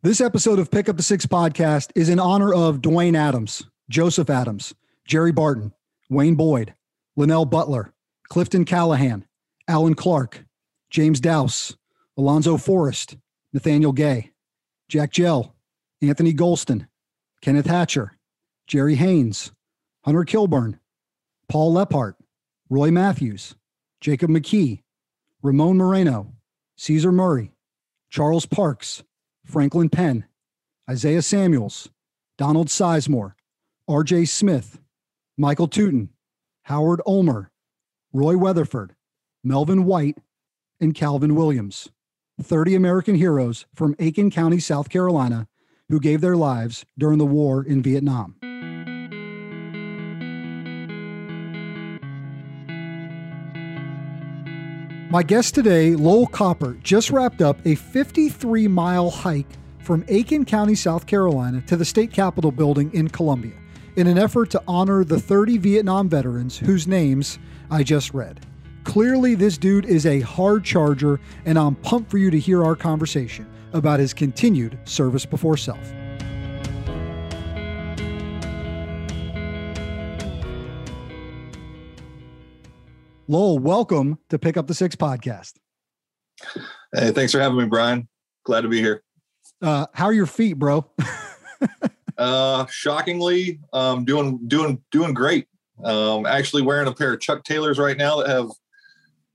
This episode of Pick Up the Six podcast is in honor of Dwayne Adams, Joseph Adams, Jerry Barton, Wayne Boyd, Linnell Butler, Clifton Callahan, Alan Clark, James Dowse, Alonzo Forrest, Nathaniel Gay, Jack Gell, Anthony Golston, Kenneth Hatcher, Jerry Haynes, Hunter Kilburn, Paul Lephart, Roy Matthews, Jacob McKee, Ramon Moreno, Caesar Murray, Charles Parks, Franklin Penn, Isaiah Samuels, Donald Sizemore, RJ Smith, Michael Tootin, Howard Ulmer, Roy Weatherford, Melvin White, and Calvin Williams. 30 American heroes from Aiken County, South Carolina, who gave their lives during the war in Vietnam. My guest today, Lowell Copper, just wrapped up a 53 mile hike from Aiken County, South Carolina to the state capitol building in Columbia in an effort to honor the 30 Vietnam veterans whose names I just read. Clearly, this dude is a hard charger, and I'm pumped for you to hear our conversation about his continued service before self. Lowell, welcome to Pick Up the Six podcast. Hey, thanks for having me, Brian. Glad to be here. Uh, how are your feet, bro? uh, shockingly, um, doing doing doing great. Um, actually wearing a pair of Chuck Taylors right now that have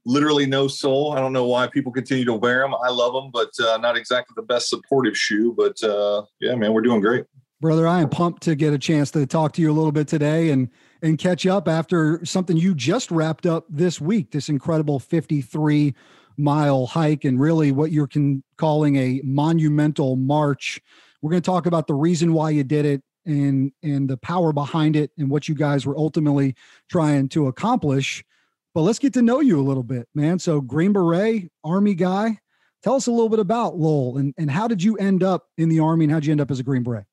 literally no sole. I don't know why people continue to wear them. I love them, but uh, not exactly the best supportive shoe. But uh, yeah, man, we're doing great. Brother, I am pumped to get a chance to talk to you a little bit today and and catch up after something you just wrapped up this week. This incredible 53 mile hike and really what you're calling a monumental march. We're going to talk about the reason why you did it and and the power behind it and what you guys were ultimately trying to accomplish. But let's get to know you a little bit, man. So Green Beret, Army guy. Tell us a little bit about Lowell and, and how did you end up in the Army and how'd you end up as a Green Beret?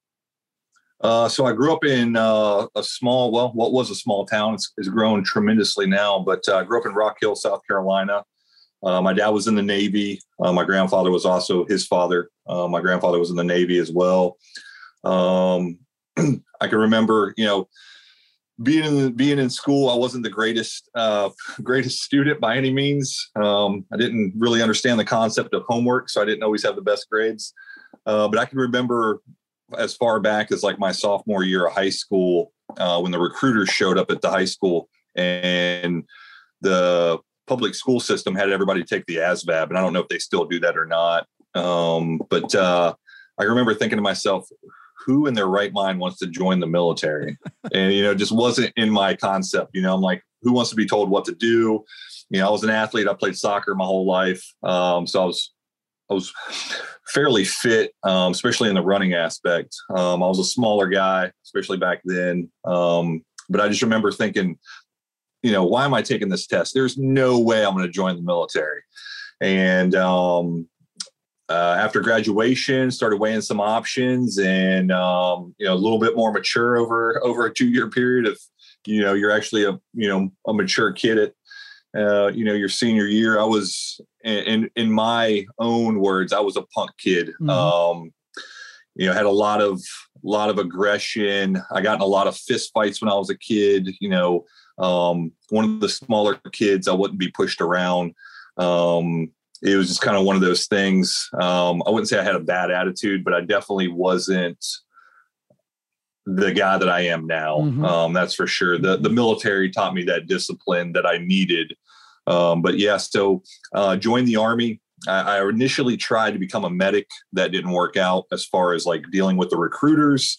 Uh, so I grew up in uh, a small, well, what was a small town. It's, grown tremendously now, but uh, I grew up in Rock Hill, South Carolina. Uh, my dad was in the Navy. Uh, my grandfather was also his father. Uh, my grandfather was in the Navy as well. Um, I can remember, you know, being in being in school. I wasn't the greatest greatest student by any means. Um, I didn't really understand the concept of homework, so I didn't always have the best grades. but I can remember as far back as like my sophomore year of high school uh, when the recruiters showed up at the high school and the public school system had everybody take the ASVAB. And I don't know if they still do that or not. Um, but uh, I remember thinking to myself, who in their right mind wants to join the military? and, you know, just wasn't in my concept. You know, I'm like, who wants to be told what to do? You know, I was an athlete. I played soccer my whole life. Um, so I was I was fairly fit, um, especially in the running aspect. Um, I was a smaller guy, especially back then. Um, but I just remember thinking, you know, why am I taking this test? There's no way I'm going to join the military. And um, uh, after graduation, started weighing some options, and um, you know, a little bit more mature over over a two year period of, you know, you're actually a you know a mature kid at uh, you know, your senior year, I was in in my own words, I was a punk kid. Mm-hmm. Um, you know, had a lot of lot of aggression. I got in a lot of fist fights when I was a kid. You know, um, one of the smaller kids, I wouldn't be pushed around. Um, it was just kind of one of those things. Um, I wouldn't say I had a bad attitude, but I definitely wasn't the guy that I am now. Mm-hmm. Um, that's for sure. The the military taught me that discipline that I needed. Um, but yeah, so uh, joined the army. I, I, initially tried to become a medic. That didn't work out as far as like dealing with the recruiters.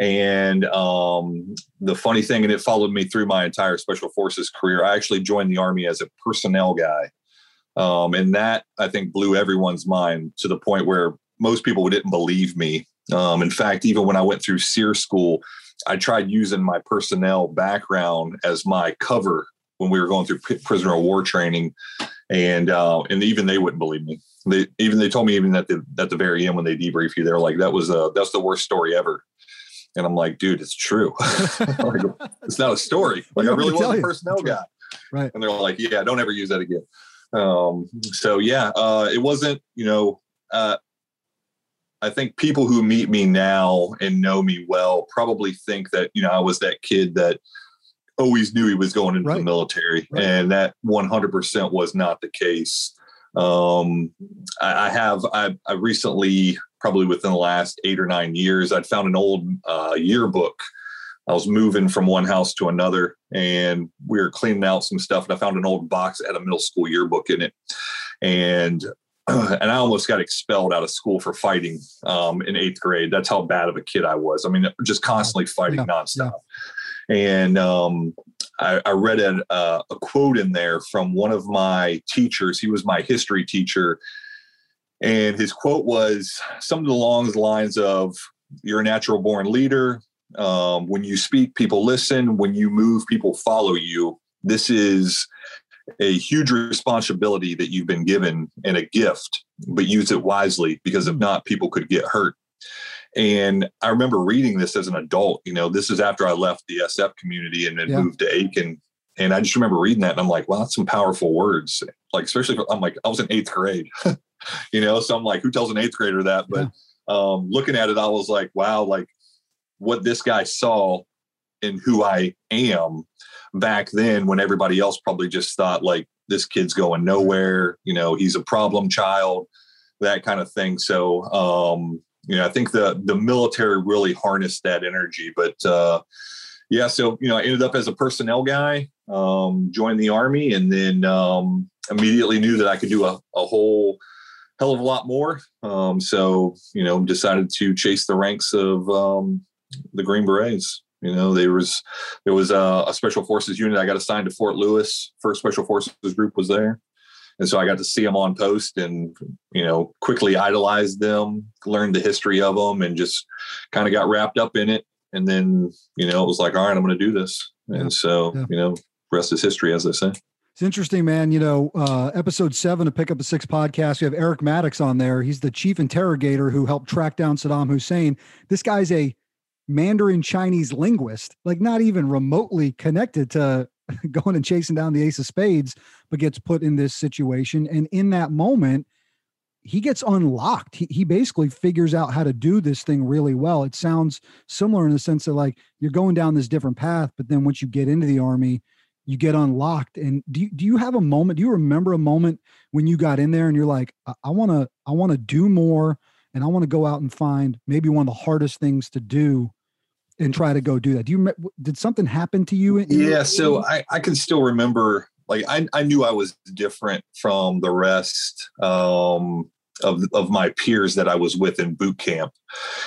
And um, the funny thing, and it followed me through my entire special forces career. I actually joined the army as a personnel guy. Um, and that I think blew everyone's mind to the point where most people didn't believe me um, in fact, even when I went through SERE school, I tried using my personnel background as my cover when we were going through prisoner of war training, and uh, and even they wouldn't believe me. They even they told me even at the at the very end when they debrief you, they're like, "That was uh that's the worst story ever." And I'm like, dude, it's true. like, it's not a story. Like I really was a personnel guy. Right. And they're like, yeah, don't ever use that again. Um, so yeah, uh, it wasn't, you know, uh, I think people who meet me now and know me well probably think that you know I was that kid that always knew he was going into right. the military, right. and that 100% was not the case. Um, I, I, have I, I, recently, probably within the last eight or nine years, I'd found an old uh, yearbook. I was moving from one house to another, and we were cleaning out some stuff, and I found an old box that had a middle school yearbook in it, and and I almost got expelled out of school for fighting um, in eighth grade. That's how bad of a kid I was. I mean, just constantly fighting yeah, nonstop. Yeah. And um, I, I, read a, a quote in there from one of my teachers. He was my history teacher. And his quote was something along the lines of You're a natural born leader. Um, when you speak, people listen. When you move, people follow you. This is a huge responsibility that you've been given and a gift, but use it wisely because if not, people could get hurt. And I remember reading this as an adult. You know, this is after I left the SF community and then yeah. moved to Aiken. And I just remember reading that and I'm like, wow, that's some powerful words. Like, especially, for, I'm like, I was in eighth grade, you know, so I'm like, who tells an eighth grader that? But yeah. um, looking at it, I was like, wow, like what this guy saw in who I am back then when everybody else probably just thought like this kid's going nowhere, you know, he's a problem child, that kind of thing. So um, you know, I think the the military really harnessed that energy. But uh yeah, so you know, I ended up as a personnel guy, um, joined the army, and then um immediately knew that I could do a, a whole hell of a lot more. Um, so, you know, decided to chase the ranks of um, the Green Berets. You know, there was there was a, a, special forces unit. I got assigned to Fort Lewis. First special forces group was there, and so I got to see them on post and you know quickly idolized them, learned the history of them, and just kind of got wrapped up in it. And then you know it was like, all right, I'm going to do this. Yeah. And so yeah. you know, rest is history, as they say. It's interesting, man. You know, uh, episode seven of Pick Up a Six podcast, we have Eric Maddox on there. He's the chief interrogator who helped track down Saddam Hussein. This guy's a Mandarin Chinese linguist, like not even remotely connected to going and chasing down the ace of spades, but gets put in this situation. And in that moment, he gets unlocked. He, he basically figures out how to do this thing really well. It sounds similar in the sense that like you're going down this different path, but then once you get into the army, you get unlocked. And do you, do you have a moment? Do you remember a moment when you got in there and you're like, I want to, I want to do more and I want to go out and find maybe one of the hardest things to do and try to go do that. Do you did something happen to you? yeah, so I I can still remember like I I knew I was different from the rest um, of of my peers that I was with in boot camp,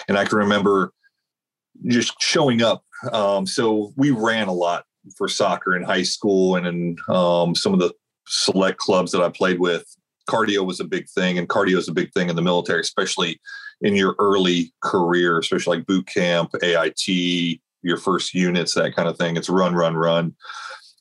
and I can remember just showing up. Um, so we ran a lot for soccer in high school and in um, some of the select clubs that I played with. Cardio was a big thing, and cardio is a big thing in the military, especially in your early career, especially like boot camp, AIT, your first units, that kind of thing. It's run, run, run.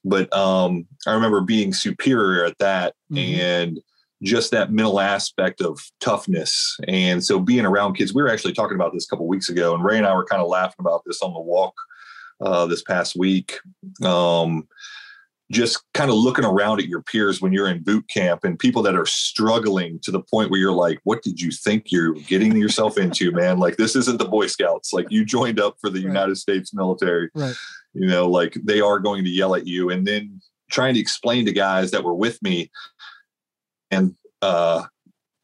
But um, I remember being superior at that mm-hmm. and just that mental aspect of toughness. And so being around kids, we were actually talking about this a couple weeks ago, and Ray and I were kind of laughing about this on the walk uh, this past week. Um, just kind of looking around at your peers when you're in boot camp and people that are struggling to the point where you're like, what did you think you're getting yourself into, man? Like, this isn't the Boy Scouts. Like, you joined up for the right. United States military. Right. You know, like they are going to yell at you. And then trying to explain to guys that were with me. And, uh,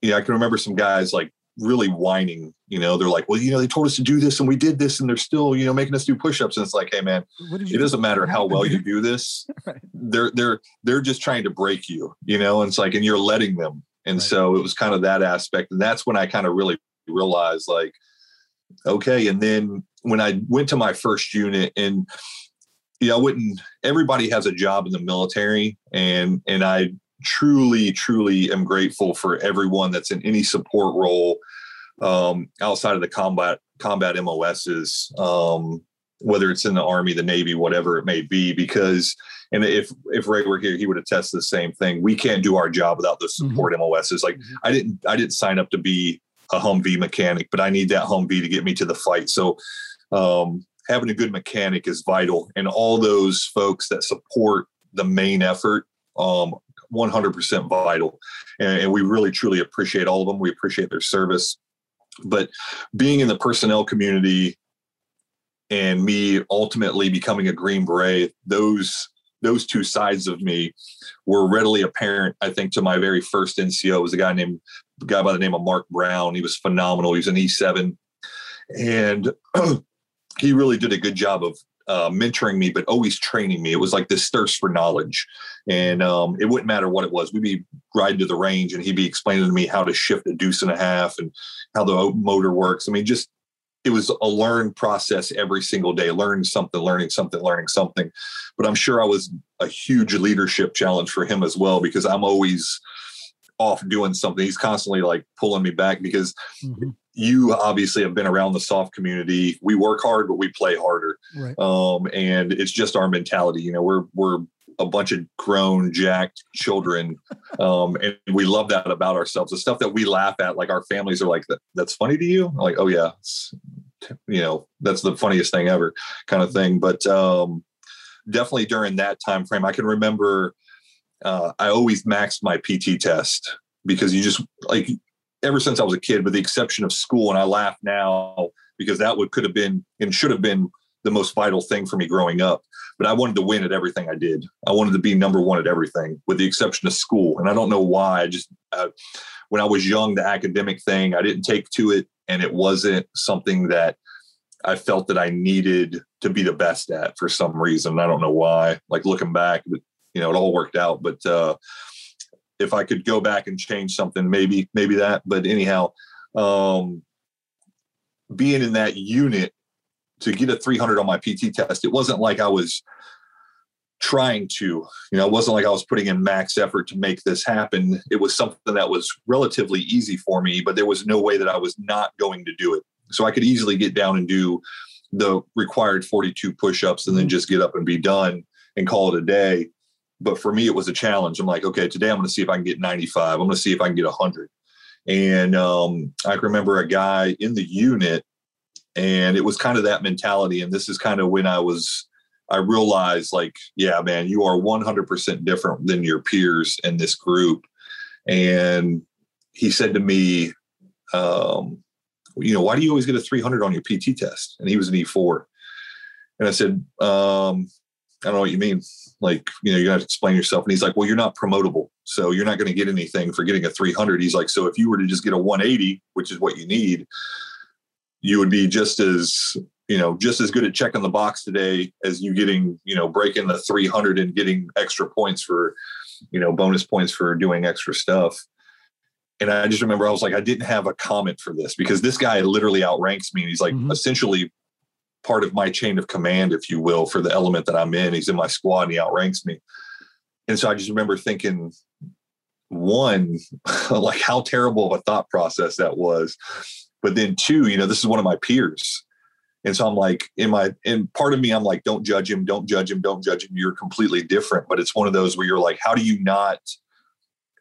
you know, I can remember some guys like really whining. You know, they're like, well, you know, they told us to do this and we did this and they're still, you know, making us do push-ups. And it's like, hey man, it doesn't matter how well you do this. right. They're they're they're just trying to break you, you know, and it's like, and you're letting them. And right. so it was kind of that aspect. And that's when I kind of really realized like, okay. And then when I went to my first unit and you know, I wouldn't everybody has a job in the military and and I truly, truly am grateful for everyone that's in any support role um, outside of the combat combat MOSs, um, whether it's in the Army, the Navy, whatever it may be. Because, and if if Ray were here, he would attest the same thing. We can't do our job without the mm-hmm. support mm-hmm. MOSs. Like mm-hmm. I didn't I didn't sign up to be a Humvee mechanic, but I need that Humvee to get me to the fight. So. Um, having a good mechanic is vital and all those folks that support the main effort um, 100% vital. And, and, we really, truly appreciate all of them. We appreciate their service. but being in the personnel community and me ultimately becoming a green beret those those two sides of me were readily apparent i think to my very first nco was a guy named a guy by the name of mark brown he was phenomenal he was an e7 and he really did a good job of uh, mentoring me, but always training me. It was like this thirst for knowledge, and um, it wouldn't matter what it was. We'd be riding to the range, and he'd be explaining to me how to shift a deuce and a half and how the motor works. I mean, just it was a learn process every single day, learning something, learning something, learning something. But I'm sure I was a huge leadership challenge for him as well because I'm always off doing something. He's constantly like pulling me back because mm-hmm you obviously have been around the SOF community. We work hard, but we play harder. Right. Um, and it's just our mentality. You know, we're we're a bunch of grown, jacked children, um, and we love that about ourselves. The stuff that we laugh at, like our families are like, "That's funny to you." I'm like, oh yeah, you know, that's the funniest thing ever, kind of thing. But um, definitely during that time frame, I can remember. Uh, I always maxed my PT test because you just like ever since I was a kid, with the exception of school. And I laugh now because that would could have been and should have been the most vital thing for me growing up. But I wanted to win at everything I did. I wanted to be number one at everything, with the exception of school. And I don't know why. I just uh, when I was young, the academic thing I didn't take to it, and it wasn't something that I felt that I needed to be the best at for some reason. I don't know why. Like looking back, you know, it all worked out. But uh, if I could go back and change something, maybe maybe that. But anyhow, um, being in that unit to get a 300 on my PT test, it wasn't like I was trying to, you know, it wasn't like I was putting in max effort to make this happen. It was something that was relatively easy for me, but there was no way that I was not going to do it. So I could easily get down and do the required 42 push-ups and then just get up and be done and call it a day but for me, it was a challenge. I'm like, okay, today I'm going to see if I can get 95. I'm going to see if I can get 100. And um, I remember a guy in the unit, and it was kind of that mentality. And this is kind of when I was, I realized, like, yeah, man, you are 100% different than your peers in this group. And he said to me, um, you know, why do you always get a 300 on your PT test? And he was an E4. And I said, um, I don't know what you mean. Like you know you got to explain yourself. And he's like well you're not promotable so you're not going to get anything for getting a 300 he's like so if you were to just get a 180 which is what you need you would be just as you know just as good at checking the box today as you getting you know breaking the 300 and getting extra points for you know bonus points for doing extra stuff. And i just remember i was like i didn't have a comment for this because this guy literally outranks me. And he's like mm-hmm. essentially part of my chain of command, if you will, for the element that I'm in. He's in my squad and he outranks me. And so I just remember thinking, one, like how terrible of a thought process that was. But then two, you know, this is one of my peers. And so I'm like, in my, in part of me, I'm like, don't judge him, don't judge him, don't judge him. You're completely different. But it's one of those where you're like, how do you not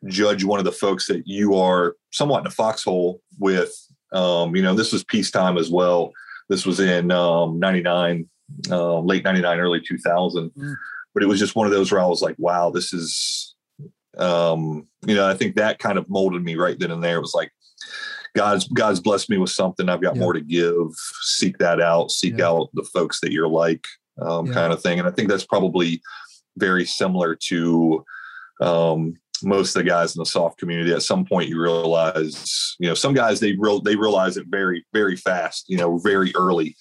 judge one of the folks that you are somewhat in a foxhole with? Um, you know, this was peacetime as well. This was in um, 99, uh, late 99, early 2000. Mm. But it was just one of those where I was like, wow, this is, um, you know, I think that kind of molded me right then and there. It was like, God's God's blessed me with something. I've got yeah. more to give. Seek that out. Seek yeah. out the folks that you're like, um, yeah. kind of thing. And I think that's probably very similar to um, most of the guys in the SOF community at some point you realize you know some guys they real they realize it very very fast you know very early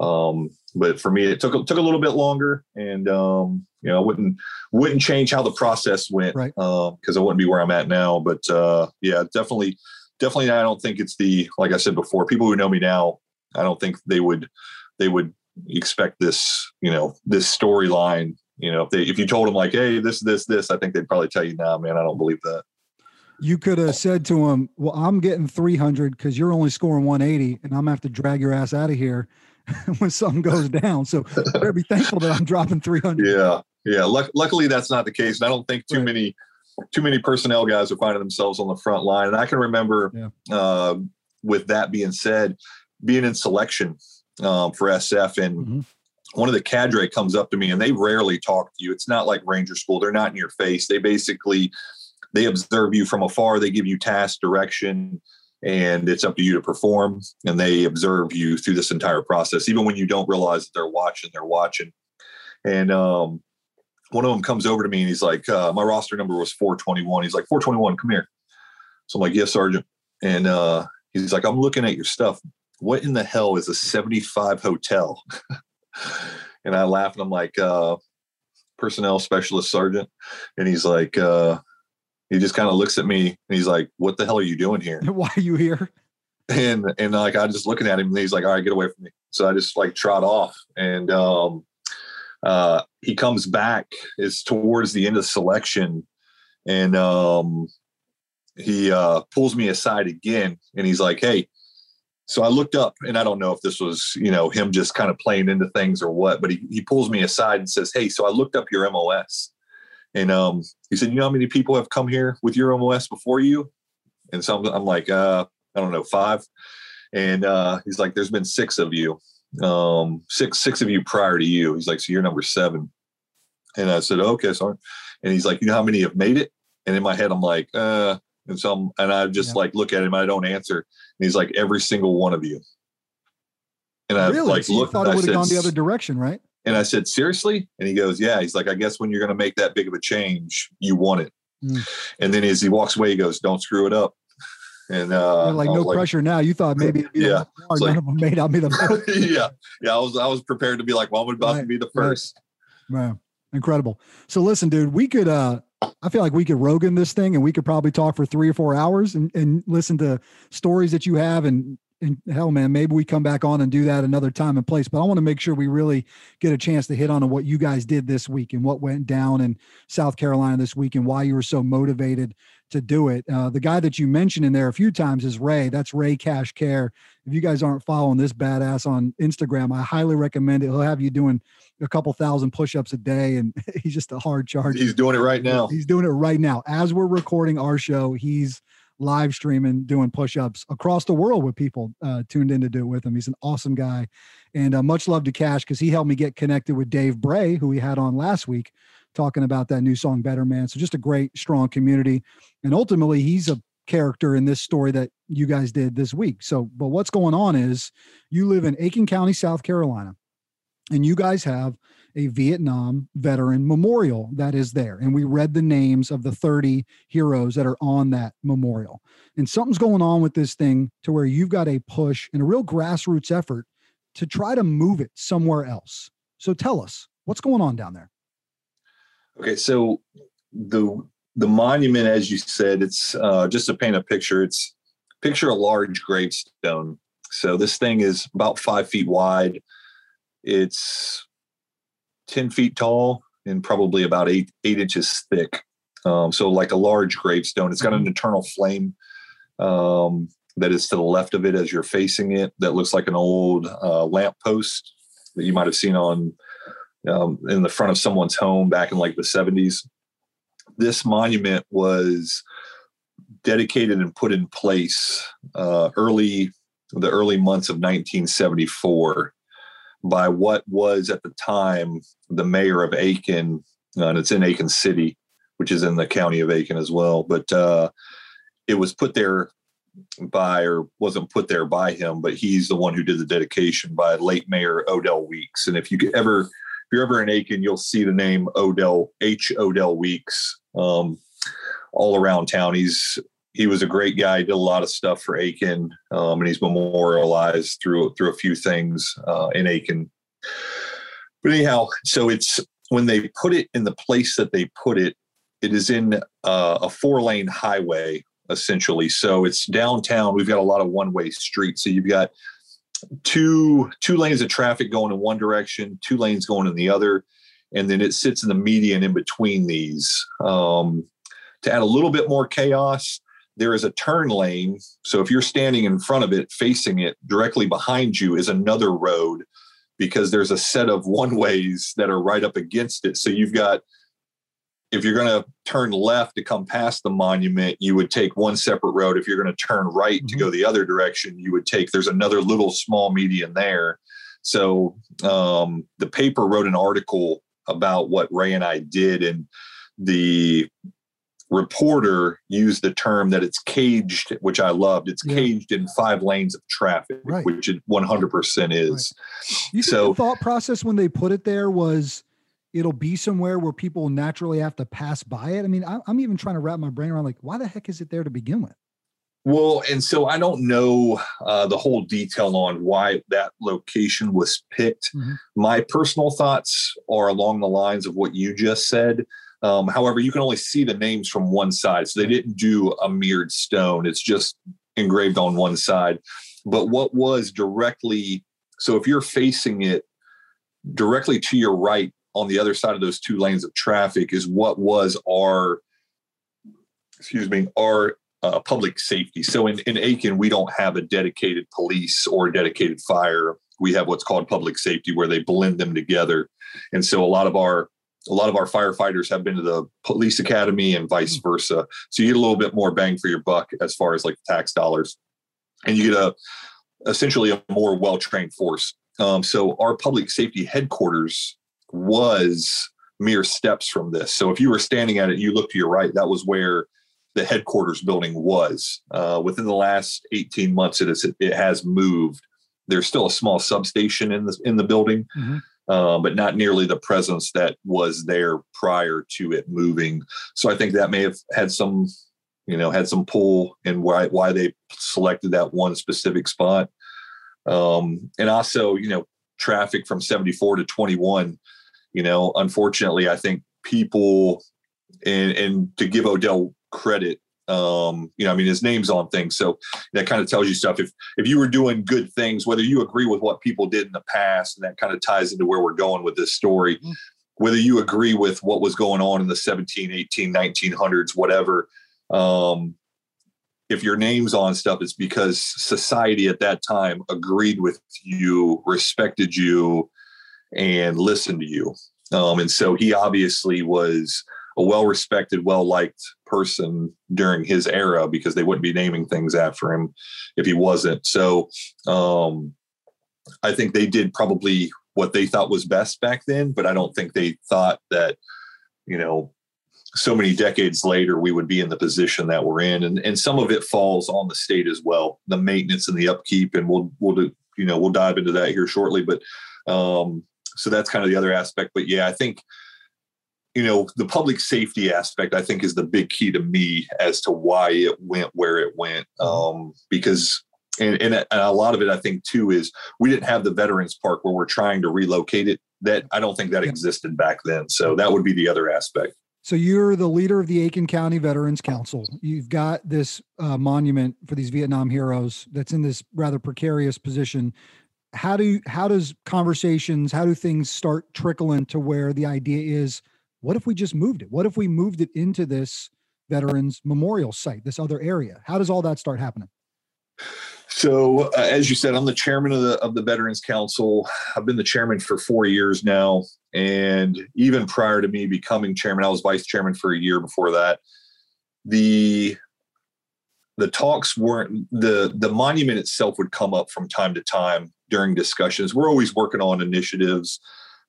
um, but for me it took took a little bit longer and um, you know I wouldn't wouldn't change how the process went because right. uh, I wouldn't be where I'm at now but uh, yeah definitely definitely I don't think it's the like I said before people who know me now I don't think they would they would expect this you know this storyline you know, if they if you told them like, hey, this, this, this, I think they'd probably tell you, nah, man, I don't believe that. You could have said to him, Well, I'm getting 300 because you're only scoring 180, and I'm gonna have to drag your ass out of here when something goes down. So better be thankful that I'm dropping 300. Yeah. Yeah. Luck- luckily, that's not the case. And I don't think too right. many too many personnel guys are finding themselves on the front line. And I can remember, yeah. uh, with that being said, being in selection um, for SF and mm-hmm one of the cadre comes up to me and they rarely talk to you. It's not like Ranger School. They're not in your face. They basically they observe you from afar. They give you task direction. and it's up to you to perform. And they observe you through this entire process, even when you don't realize that they're watching. They're watching, and um, one of them comes over to me and he's like, uh, "My roster number was 421." He's like, "421, come here." So I'm like, "Yes, Sergeant." And uh, he's like, "I'm looking at your stuff. What in the hell is a 75 hotel?" and I laugh and I'm like, uh, "Personnel specialist sergeant," and he's like. Uh, he just kind of looks at me and he's like, "What the hell are you doing here?" Why are you here? And and like I just looking at him and he's like, "All right, get away from me." So I just like trot off and um, uh, he comes back. It's towards the end of selection, and um, he uh, pulls me aside again and he's like, "Hey." So I looked up and I don't know if this was, you know, him just kind of playing into things or what, but he, he pulls me aside and says, Hey, so I looked up your MOS and um, he said, You know how many people have come here with your MOS before you? And so I'm, I'm like, uh, I don't know, five. And uh, he's like, There's been six of you, um, six six of you prior to you. He's like, So you're number seven. And I said, Okay, sorry. And he's like, You know how many have made it? And in my head, I'm like, uh, and so I'm, and I just yeah. like look at him, I don't answer. And he's like, Every single one of you. And I really? like so looked. Thought it would have gone the other direction, right? And I said, seriously? And he goes, yeah. He's like, I guess when you're going to make that big of a change, you want it. Mm. And then as he walks away, he goes, don't screw it up. And uh, like no like, pressure now. You thought maybe yeah. Like, none of them made. I'll be the first. yeah, yeah. I was I was prepared to be like, well, I'm about right. to be the first. Right. Wow, incredible. So listen, dude, we could. uh I feel like we could Rogan this thing, and we could probably talk for three or four hours and, and listen to stories that you have and and hell, man, maybe we come back on and do that another time and place. But I want to make sure we really get a chance to hit on what you guys did this week and what went down in South Carolina this week and why you were so motivated to do it. Uh, the guy that you mentioned in there a few times is Ray. That's Ray Cash Care. If you guys aren't following this badass on Instagram, I highly recommend it. He'll have you doing a couple thousand push-ups a day, and he's just a hard charge. He's doing it right now. He's doing it right now as we're recording our show. He's live streaming, doing push ups across the world with people uh, tuned in to do it with him. He's an awesome guy. And uh, much love to Cash because he helped me get connected with Dave Bray, who we had on last week, talking about that new song, Better Man. So just a great, strong community. And ultimately, he's a character in this story that you guys did this week. So, but what's going on is you live in Aiken County, South Carolina, and you guys have a Vietnam veteran memorial that is there. And we read the names of the 30 heroes that are on that memorial. And something's going on with this thing to where you've got a push and a real grassroots effort to try to move it somewhere else. So tell us what's going on down there. Okay, so the the monument, as you said, it's uh, just to paint a picture. It's picture a large gravestone. So this thing is about five feet wide. It's 10 feet tall and probably about eight eight inches thick. Um, so like a large gravestone. It's got an mm-hmm. eternal flame um, that is to the left of it as you're facing it. That looks like an old uh, lamp post that you might have seen on um, in the front of someone's home back in like the 70s. This monument was dedicated and put in place uh, early the early months of 1974 by what was at the time the mayor of Aiken, uh, and it's in Aiken City, which is in the county of Aiken as well. But uh, it was put there by, or wasn't put there by him, but he's the one who did the dedication by late Mayor Odell Weeks. And if you ever, if you're ever in Aiken, you'll see the name Odell H. Odell Weeks um, all around town. He's he was a great guy. He did a lot of stuff for Aiken, um, and he's memorialized through through a few things uh, in Aiken. But anyhow, so it's when they put it in the place that they put it, it is in uh, a four lane highway essentially. So it's downtown. We've got a lot of one way streets. So you've got two two lanes of traffic going in one direction, two lanes going in the other, and then it sits in the median in between these. Um, to add a little bit more chaos, there is a turn lane. So if you're standing in front of it, facing it, directly behind you is another road because there's a set of one ways that are right up against it. So you've got, if you're going to turn left to come past the monument, you would take one separate road. If you're going to turn right mm-hmm. to go the other direction, you would take, there's another little small median there. So um, the paper wrote an article about what Ray and I did and the reporter used the term that it's caged, which I loved. It's yeah. caged in five lanes of traffic, right. which it 100% is. Right. You so, the thought process when they put it there was it'll be somewhere where people naturally have to pass by it. I mean, I'm even trying to wrap my brain around like, why the heck is it there to begin with? Well, and so I don't know uh, the whole detail on why that location was picked. Mm-hmm. My personal thoughts are along the lines of what you just said. Um, however, you can only see the names from one side. So they didn't do a mirrored stone, it's just engraved on one side. But what was directly, so if you're facing it directly to your right on the other side of those two lanes of traffic, is what was our, excuse me, our uh, public safety. So in, in Aiken, we don't have a dedicated police or a dedicated fire. We have what's called public safety, where they blend them together. And so a lot of our a lot of our firefighters have been to the police academy and vice hmm. versa. So you get a little bit more bang for your buck as far as like tax dollars, and you get a essentially a more well trained force. Um, so our public safety headquarters was mere steps from this. So if you were standing at it, you look to your right, that was where the headquarters building was. Uh, within the last 18 months, it, is, it has moved. There's still a small substation in the in the building, mm-hmm. Uh, but not nearly the presence that was there prior to it moving. So I think that may have had some, you know, had some pull in why why they selected that one specific spot. Um, and also, you know, traffic from 74 to 21. You know, unfortunately, I think people and and to give Odell credit um, you know, I mean, his name's on things, so that kind of tells you stuff. If if you were doing good things, whether you agree with what people did in the past, and that kind of ties into where we're going with this story, mm-hmm. whether you agree with what was going on in the 17, 18, 1900s, whatever. Um, if your name's on stuff, it's because society at that time agreed with you, respected you, and listened to you. Um, and so he obviously was a well respected, well liked person during his era because they wouldn't be naming things after him if he wasn't. So um, I think they did probably what they thought was best back then, but I don't think they thought that, you know, so many decades later we would be in the position that we're in and, and some of it falls on the state as well the maintenance and the upkeep and we'll we'll do you know we'll dive into that here shortly but um so that's kind of the other aspect but yeah i think you know the public safety aspect i think is the big key to me as to why it went where it went mm-hmm. um, because and, and, a lot of it i think too is we didn't have the veterans park where we're trying to relocate it. That i don't think that existed back then. So that would be the other aspect. So you're the leader of the aiken county veterans council. You've got this uh, monument for these vietnam heroes that's in this rather precarious position. How do how does conversations how do things start trickling to where the idea is what if we just moved it? What if we moved it into this veterans memorial site, this other area? How does all that start happening? So, uh, as you said, I'm the chairman of the of the Veterans Council. I've been the chairman for four years now, and even prior to me becoming chairman, I was vice chairman for a year before that. The the talks weren't the the monument itself would come up from time to time during discussions. We're always working on initiatives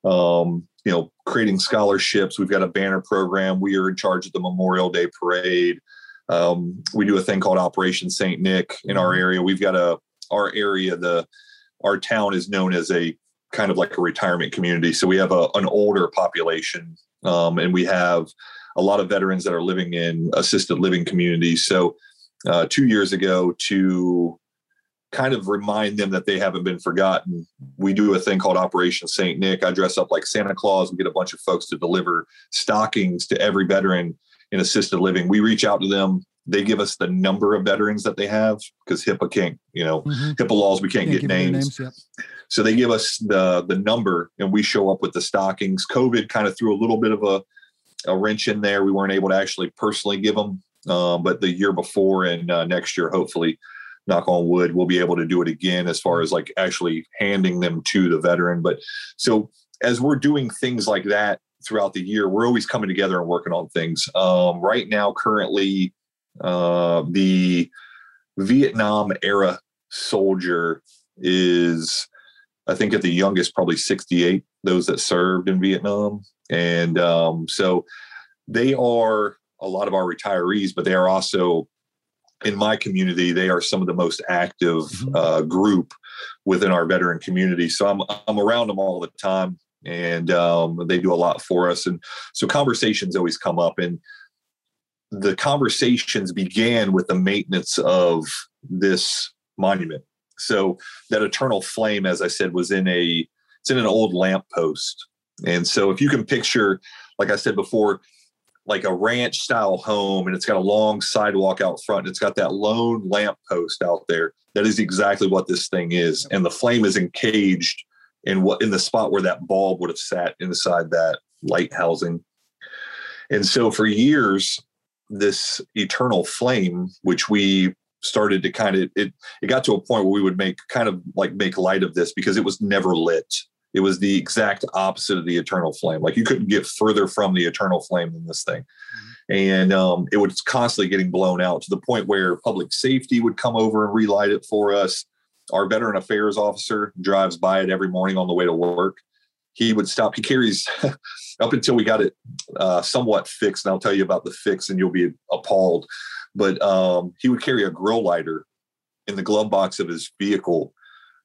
um, you know, creating scholarships. We've got a banner program. We are in charge of the Memorial Day parade. Um, we do a thing called Operation St. Nick in our area. We've got a our area the our town is known as a kind of like a retirement community. So we have a, an older population, um, and we have a lot of veterans that are living in assisted living communities. So uh, two years ago, to kind of remind them that they haven't been forgotten. We do a thing called Operation St. Nick. I dress up like Santa Claus. We get a bunch of folks to deliver stockings to every veteran in assisted living. We reach out to them. They give us the number of veterans that they have because HIPAA can't, you know, mm-hmm. HIPAA laws, we can't, can't get names. names. So they give us the the number and we show up with the stockings. COVID kind of threw a little bit of a, a wrench in there. We weren't able to actually personally give them. Um, but the year before and uh, next year, hopefully, knock on wood, we'll be able to do it again as far as like actually handing them to the veteran. But so as we're doing things like that throughout the year, we're always coming together and working on things. Um, right now, currently, uh, the Vietnam era soldier is, I think, at the youngest, probably 68, those that served in Vietnam. And um, so they are a lot of our retirees, but they are also in my community, they are some of the most active mm-hmm. uh, group within our veteran community. So I'm I'm around them all the time, and um, they do a lot for us. And so conversations always come up, and the conversations began with the maintenance of this monument. So that eternal flame, as I said, was in a it's in an old lamp post. And so if you can picture, like I said before, like a ranch style home and it's got a long sidewalk out front. It's got that lone lamp post out there. That is exactly what this thing is. And the flame is encaged in what in the spot where that bulb would have sat inside that light housing. And so for years, this eternal flame, which we started to kind of it it got to a point where we would make kind of like make light of this because it was never lit it was the exact opposite of the eternal flame. Like you couldn't get further from the eternal flame than this thing. Mm-hmm. and um, it was constantly getting blown out to the point where public safety would come over and relight it for us. Our veteran affairs officer drives by it every morning on the way to work. He would stop he carries up until we got it uh, somewhat fixed and i'll tell you about the fix and you'll be appalled. But um, he would carry a grill lighter in the glove box of his vehicle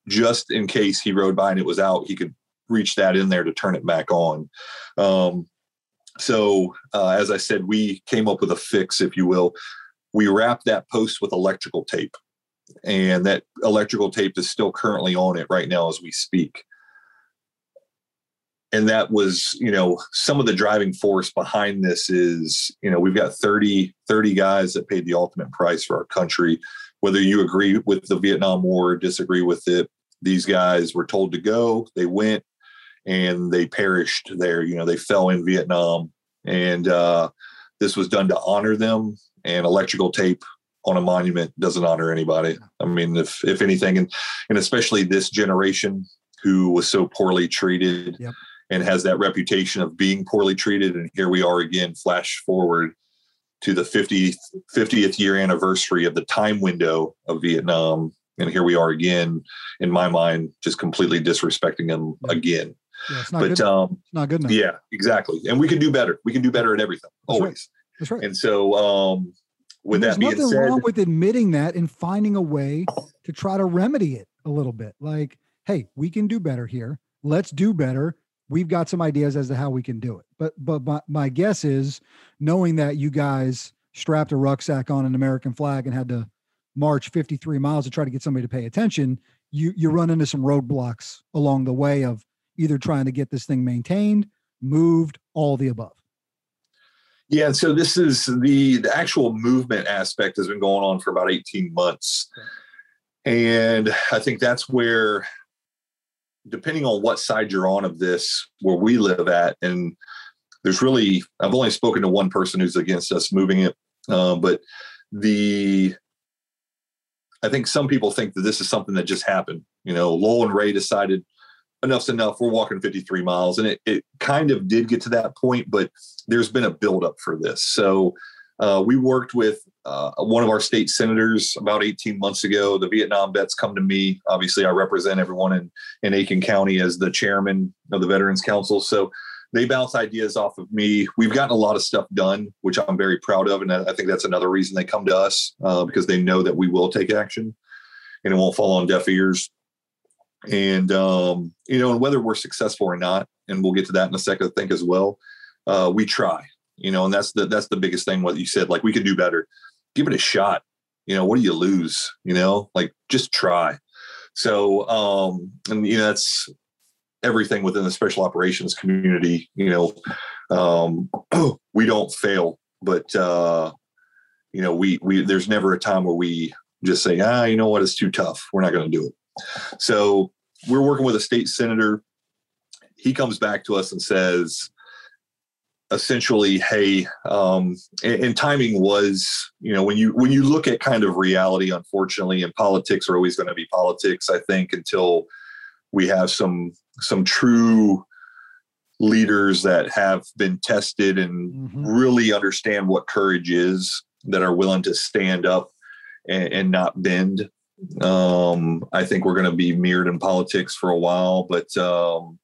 just in case he rode by and it was out he could reach that in there to turn it back on. Um, so uh, as i said we came up with a fix if you will. We wrapped that post with electrical tape and that electrical tape is still currently on it right now as we speak. And that was you know some of the driving force behind this is you know we've got 30 30 guys that paid the ultimate price for our country. Whether you agree with the vietnam war disagree with it these guys were told to go they went and they perished there you know they fell in vietnam and uh, this was done to honor them and electrical tape on a monument doesn't honor anybody i mean if if anything and and especially this generation who was so poorly treated yep and has that reputation of being poorly treated. And here we are again, flash forward to the 50th, 50th year anniversary of the time window of Vietnam. And here we are again, in my mind, just completely disrespecting them yeah. again. Yeah, it's not but good. Um, it's not good enough. Yeah, exactly. And we can do better. We can do better at everything, That's always. Right. That's right. And so, um, with There's that being nothing wrong with admitting that and finding a way to try to remedy it a little bit. Like, hey, we can do better here. Let's do better we've got some ideas as to how we can do it. But but my, my guess is knowing that you guys strapped a rucksack on an American flag and had to march 53 miles to try to get somebody to pay attention, you you run into some roadblocks along the way of either trying to get this thing maintained, moved, all the above. Yeah, so this is the the actual movement aspect has been going on for about 18 months. And I think that's where depending on what side you're on of this, where we live at, and there's really I've only spoken to one person who's against us moving it, uh, but the I think some people think that this is something that just happened. You know, Lowell and Ray decided enough's enough. We're walking 53 miles, and it it kind of did get to that point, but there's been a buildup for this. So uh, we worked with uh, one of our state senators about 18 months ago. The Vietnam vets come to me. Obviously, I represent everyone in, in Aiken County as the chairman of the Veterans Council. So they bounce ideas off of me. We've gotten a lot of stuff done, which I'm very proud of. And I think that's another reason they come to us uh, because they know that we will take action and it won't fall on deaf ears. And, um, you know, and whether we're successful or not, and we'll get to that in a second, I think as well, uh, we try you know, and that's the that's the biggest thing. What you said, like we could do better. Give it a shot. You know, what do you lose? You know, like just try. So, um, and you know, that's everything within the special operations community. You know, um, we don't fail, but uh, you know, we we there's never a time where we just say, ah, you know what, it's too tough. We're not going to do it. So we're working with a state senator. He comes back to us and says, essentially hey um, and, and, timing was you know when you when you look at kind of reality unfortunately and politics are always going to be politics i think until we have some some true leaders that have been tested and mm-hmm. really understand what courage is that are willing to stand up and, and not bend. Um, i think we're going to be mirrored in politics for a while but um,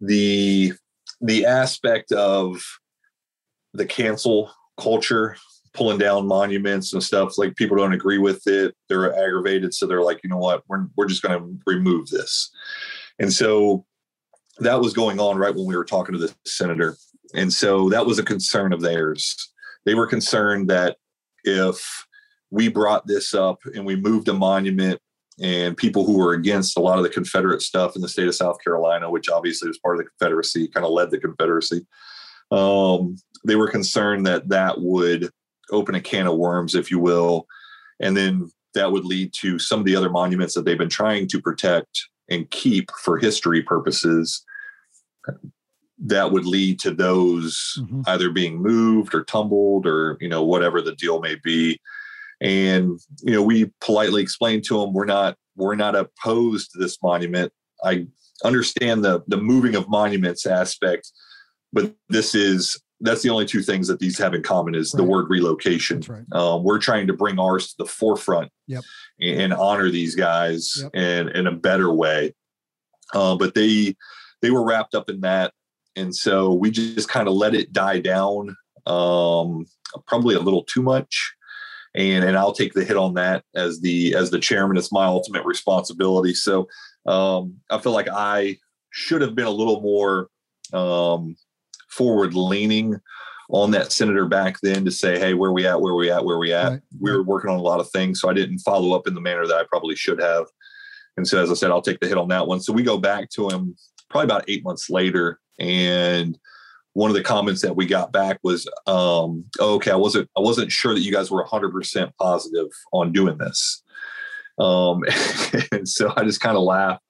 the the aspect of the cancel culture pulling down monuments and stuff like people don't agree with it they're aggravated so they're like you know what? We're, we're just going to remove this and so that was going on right when we were talking to the senator. And so that was a concern of theirs. They were concerned that if we brought this up and we moved a monument and people who were against a lot of the confederate stuff in the state of south carolina which obviously was part of the confederacy kind of led the confederacy um, they were concerned that that would open a can of worms, if you will, and then that would lead to some of the other monuments that they've been trying to protect and keep for history purposes. That would lead to those mm-hmm. either being moved or tumbled or you know whatever the deal may be. And you know we politely explained to them we're not we're not opposed to this monument. I understand the the moving of monuments aspect, but this is that's the only two things that these have in common is right. the word relocation. Right. Um, we're trying to bring ours to the forefront yep. and, honor these guys yep. in, in a better way. Uh, but they they were wrapped up in that, and so we just kind of let it die down, um, probably a little too much. And and I'll take the hit on that as the as the chairman. It's my ultimate responsibility. So um, I feel like I should have been a little more um, forward leaning on that senator back then to say, hey, where we at, where we at, where we at. Right. We were working on a lot of things, so I didn't follow up in the manner that I probably should have. And so, as I said, I'll take the hit on that one. So we go back to him probably about eight months later, and one of the comments that we got back was, um, oh, "Okay, I wasn't I wasn't sure that you guys were 100 percent positive on doing this." Um, and so I just kind of laughed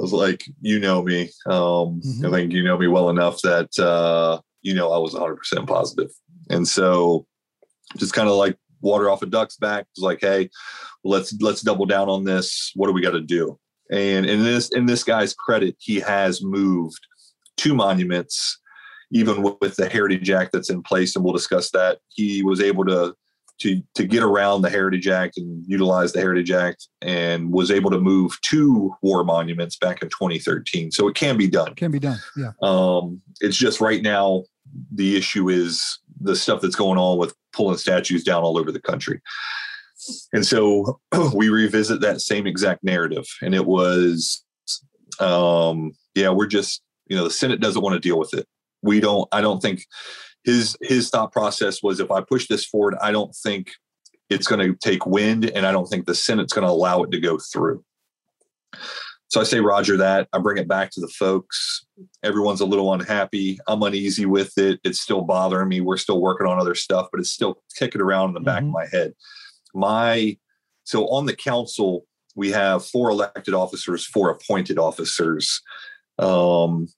was like, you know me. Um, mm-hmm. I think you know me well enough that uh, you know I was 100% positive. And so just kind of like water off a duck's back. It's like, hey, let's let's double down on this. What do we got to do? And in this in this guy's credit, he has moved two monuments, even with the Heritage Act that's in place, and we'll discuss that. He was able to to to get around the Heritage Act and utilize the Heritage Act, and was able to move two war monuments back in 2013. So it can be done. Can be done. Yeah. Um, it's just right now the issue is the stuff that's going on with pulling statues down all over the country. And so we revisit that same exact narrative, and it was, um, yeah, we're just you know the Senate doesn't want to deal with it. We don't. I don't think his his thought process was if I push this forward, I don't think it's going to take wind, and I don't think the Senate's going to allow it to go through. So I say, Roger, that I bring it back to the folks. Everyone's a little unhappy. I'm uneasy with it. It's still bothering me. We're still working on other stuff, but it's still kicking around in the back mm-hmm. of my head. My so on the council, we have four elected officers, four appointed officers. Um,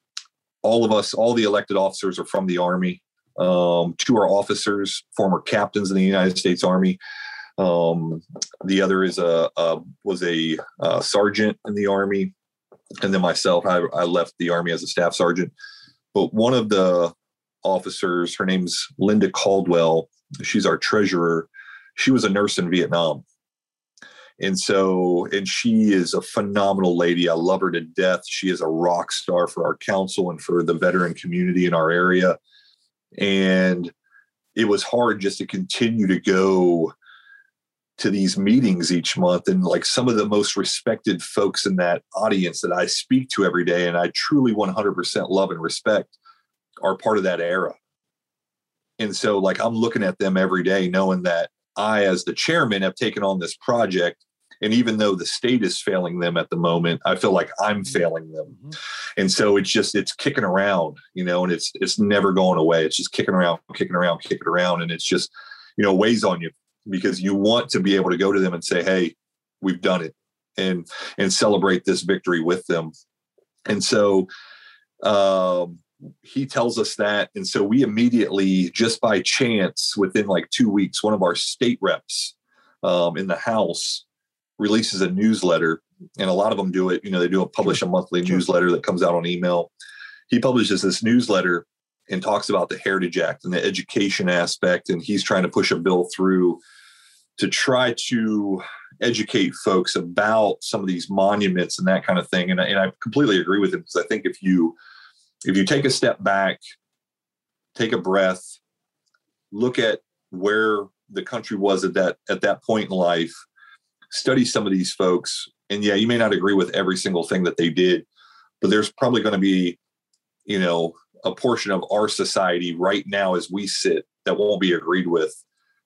all of us, all the elected officers are from the Army. Um, two are officers, former captains in the United States Army. Um, the other is a, a was a, a, sergeant in the Army, and then myself, I, I left the Army as a staff sergeant. But one of the officers, her name's Linda Caldwell. She's our treasurer. She was a nurse in Vietnam. And so, and she is a phenomenal lady. I love her to death. She is a rock star for our council and for the veteran community in our area and it was hard just to continue to go to these meetings each month and like some of the most respected folks in that audience that I speak to every day and I truly 100% love and respect are part of that era. And so like I'm looking at them every day knowing that I as the chairman have taken on this project and even though the state is failing them at the moment, I feel like I'm mm-hmm. failing them. Mm-hmm. And so it's just it's kicking around, you know, and it's it's never going away. It's just kicking around, kicking around, kicking around. And it's just, you know, weighs on you because you want to be able to go to them and say, Hey, we've done it and and celebrate this victory with them. And so um he tells us that and so we immediately just by chance within like two weeks one of our state reps um, in the house releases a newsletter, and a lot of them do it. You know, they do a publish a monthly newsletter that comes out on email. He publishes this newsletter and talks about the Heritage Act and the education aspect, and he's trying to push a bill through to try to educate folks about some of these monuments and that kind of thing. And, and I completely agree with him because I think if you if you take a step back, take a breath, look at where the country was at that at that point in life, study some of these folks, and yeah, you may not agree with every single thing that they did, but there's probably going to be, you know, a portion of our society right now as we sit that won't be agreed with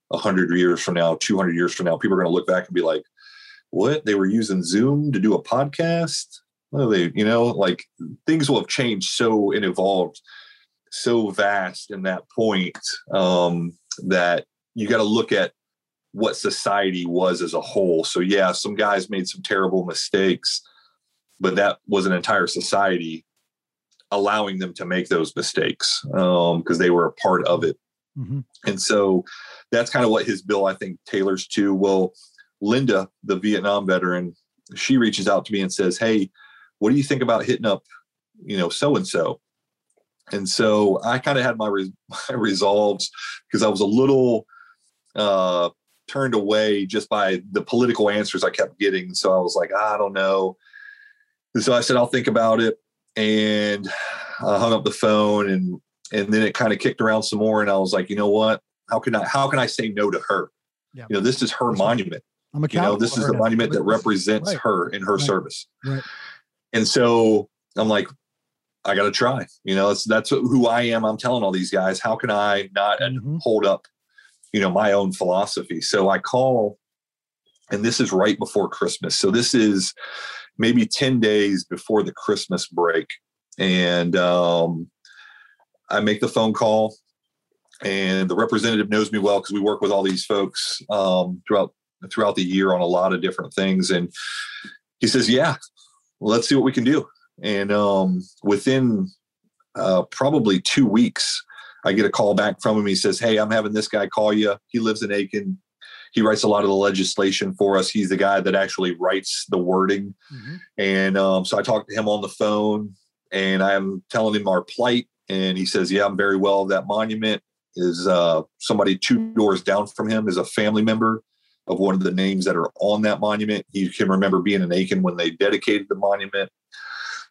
100 years from now 200 years from now. People are going to look back and be like what? They were using zoom to do a podcast? Well, they you know like things will have changed so and evolved so vast in that point um, that you got to look at what society was as a whole so yeah some guys made some terrible mistakes but that was an entire society allowing them to make those mistakes because um, they were a part of it. Mm-hmm. And so that's kind of what his bill, I think, tailors to. Well, Linda, the Vietnam veteran, she reaches out to me and says, Hey, what do you think about hitting up, you know, so and so? And so I kind of had my, res- my resolves because I was a little uh, turned away just by the political answers I kept getting. So I was like, I don't know. And so I said, I'll think about it and I hung up the phone and and then it kind of kicked around some more and I was like, you know what? How can I how can I say no to her? Yeah. You know, this is her monument. I'm a you know, this is the monument that represents right. her in her right. service. Right. And so I'm like, I got to try. You know, that's that's who I am. I'm telling all these guys, how can I not mm-hmm. hold up, you know, my own philosophy? So I call, and this is right before Christmas. So this is maybe 10 days before the Christmas break. And um, I make the phone call, and the representative knows me well because we work with all these folks um, throughout throughout the year on a lot of different things. And he says, "Yeah, let's see what we can do." And um, within uh, probably two weeks, I get a call back from him. He says, "Hey, I'm having this guy call you. He lives in Aiken he writes a lot of the legislation for us. He's the guy that actually writes the wording. Mm-hmm. And um, so I talked to him on the phone and I'm telling him our plight. And he says, Yeah, I'm very well. That monument is uh, somebody two doors down from him is a family member of one of the names that are on that monument. He can remember being in Aiken when they dedicated the monument.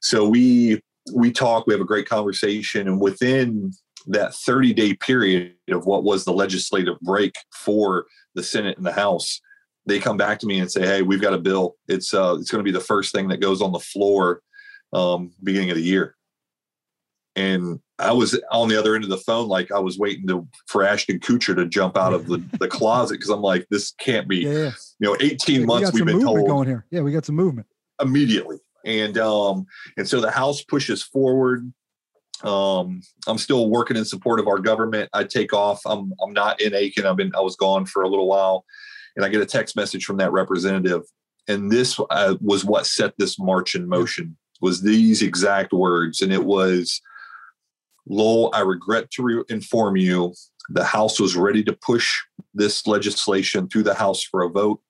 So we we talk, we have a great conversation, and within that 30 day period of what was the legislative break for the Senate and the House, they come back to me and say, "Hey, we've got a bill. It's uh, it's going to be the first thing that goes on the floor um, beginning of the year." And I was on the other end of the phone, like I was waiting to for Ashton Kutcher to jump out of the, the closet because I'm like, this can't be. Yeah, yeah. You know, 18 yeah, months we have been told going here. Yeah, we got some movement immediately, and um, and so the House pushes forward. Um, I'm still working in support of our government. I take off. I'm I'm not in Aiken. I've been I was gone for a little while, and I get a text message from that representative, and this uh, was what set this march in motion. Was these exact words, and it was, "Lowell, I regret to re- inform you, the House was ready to push this legislation through the House for a vote.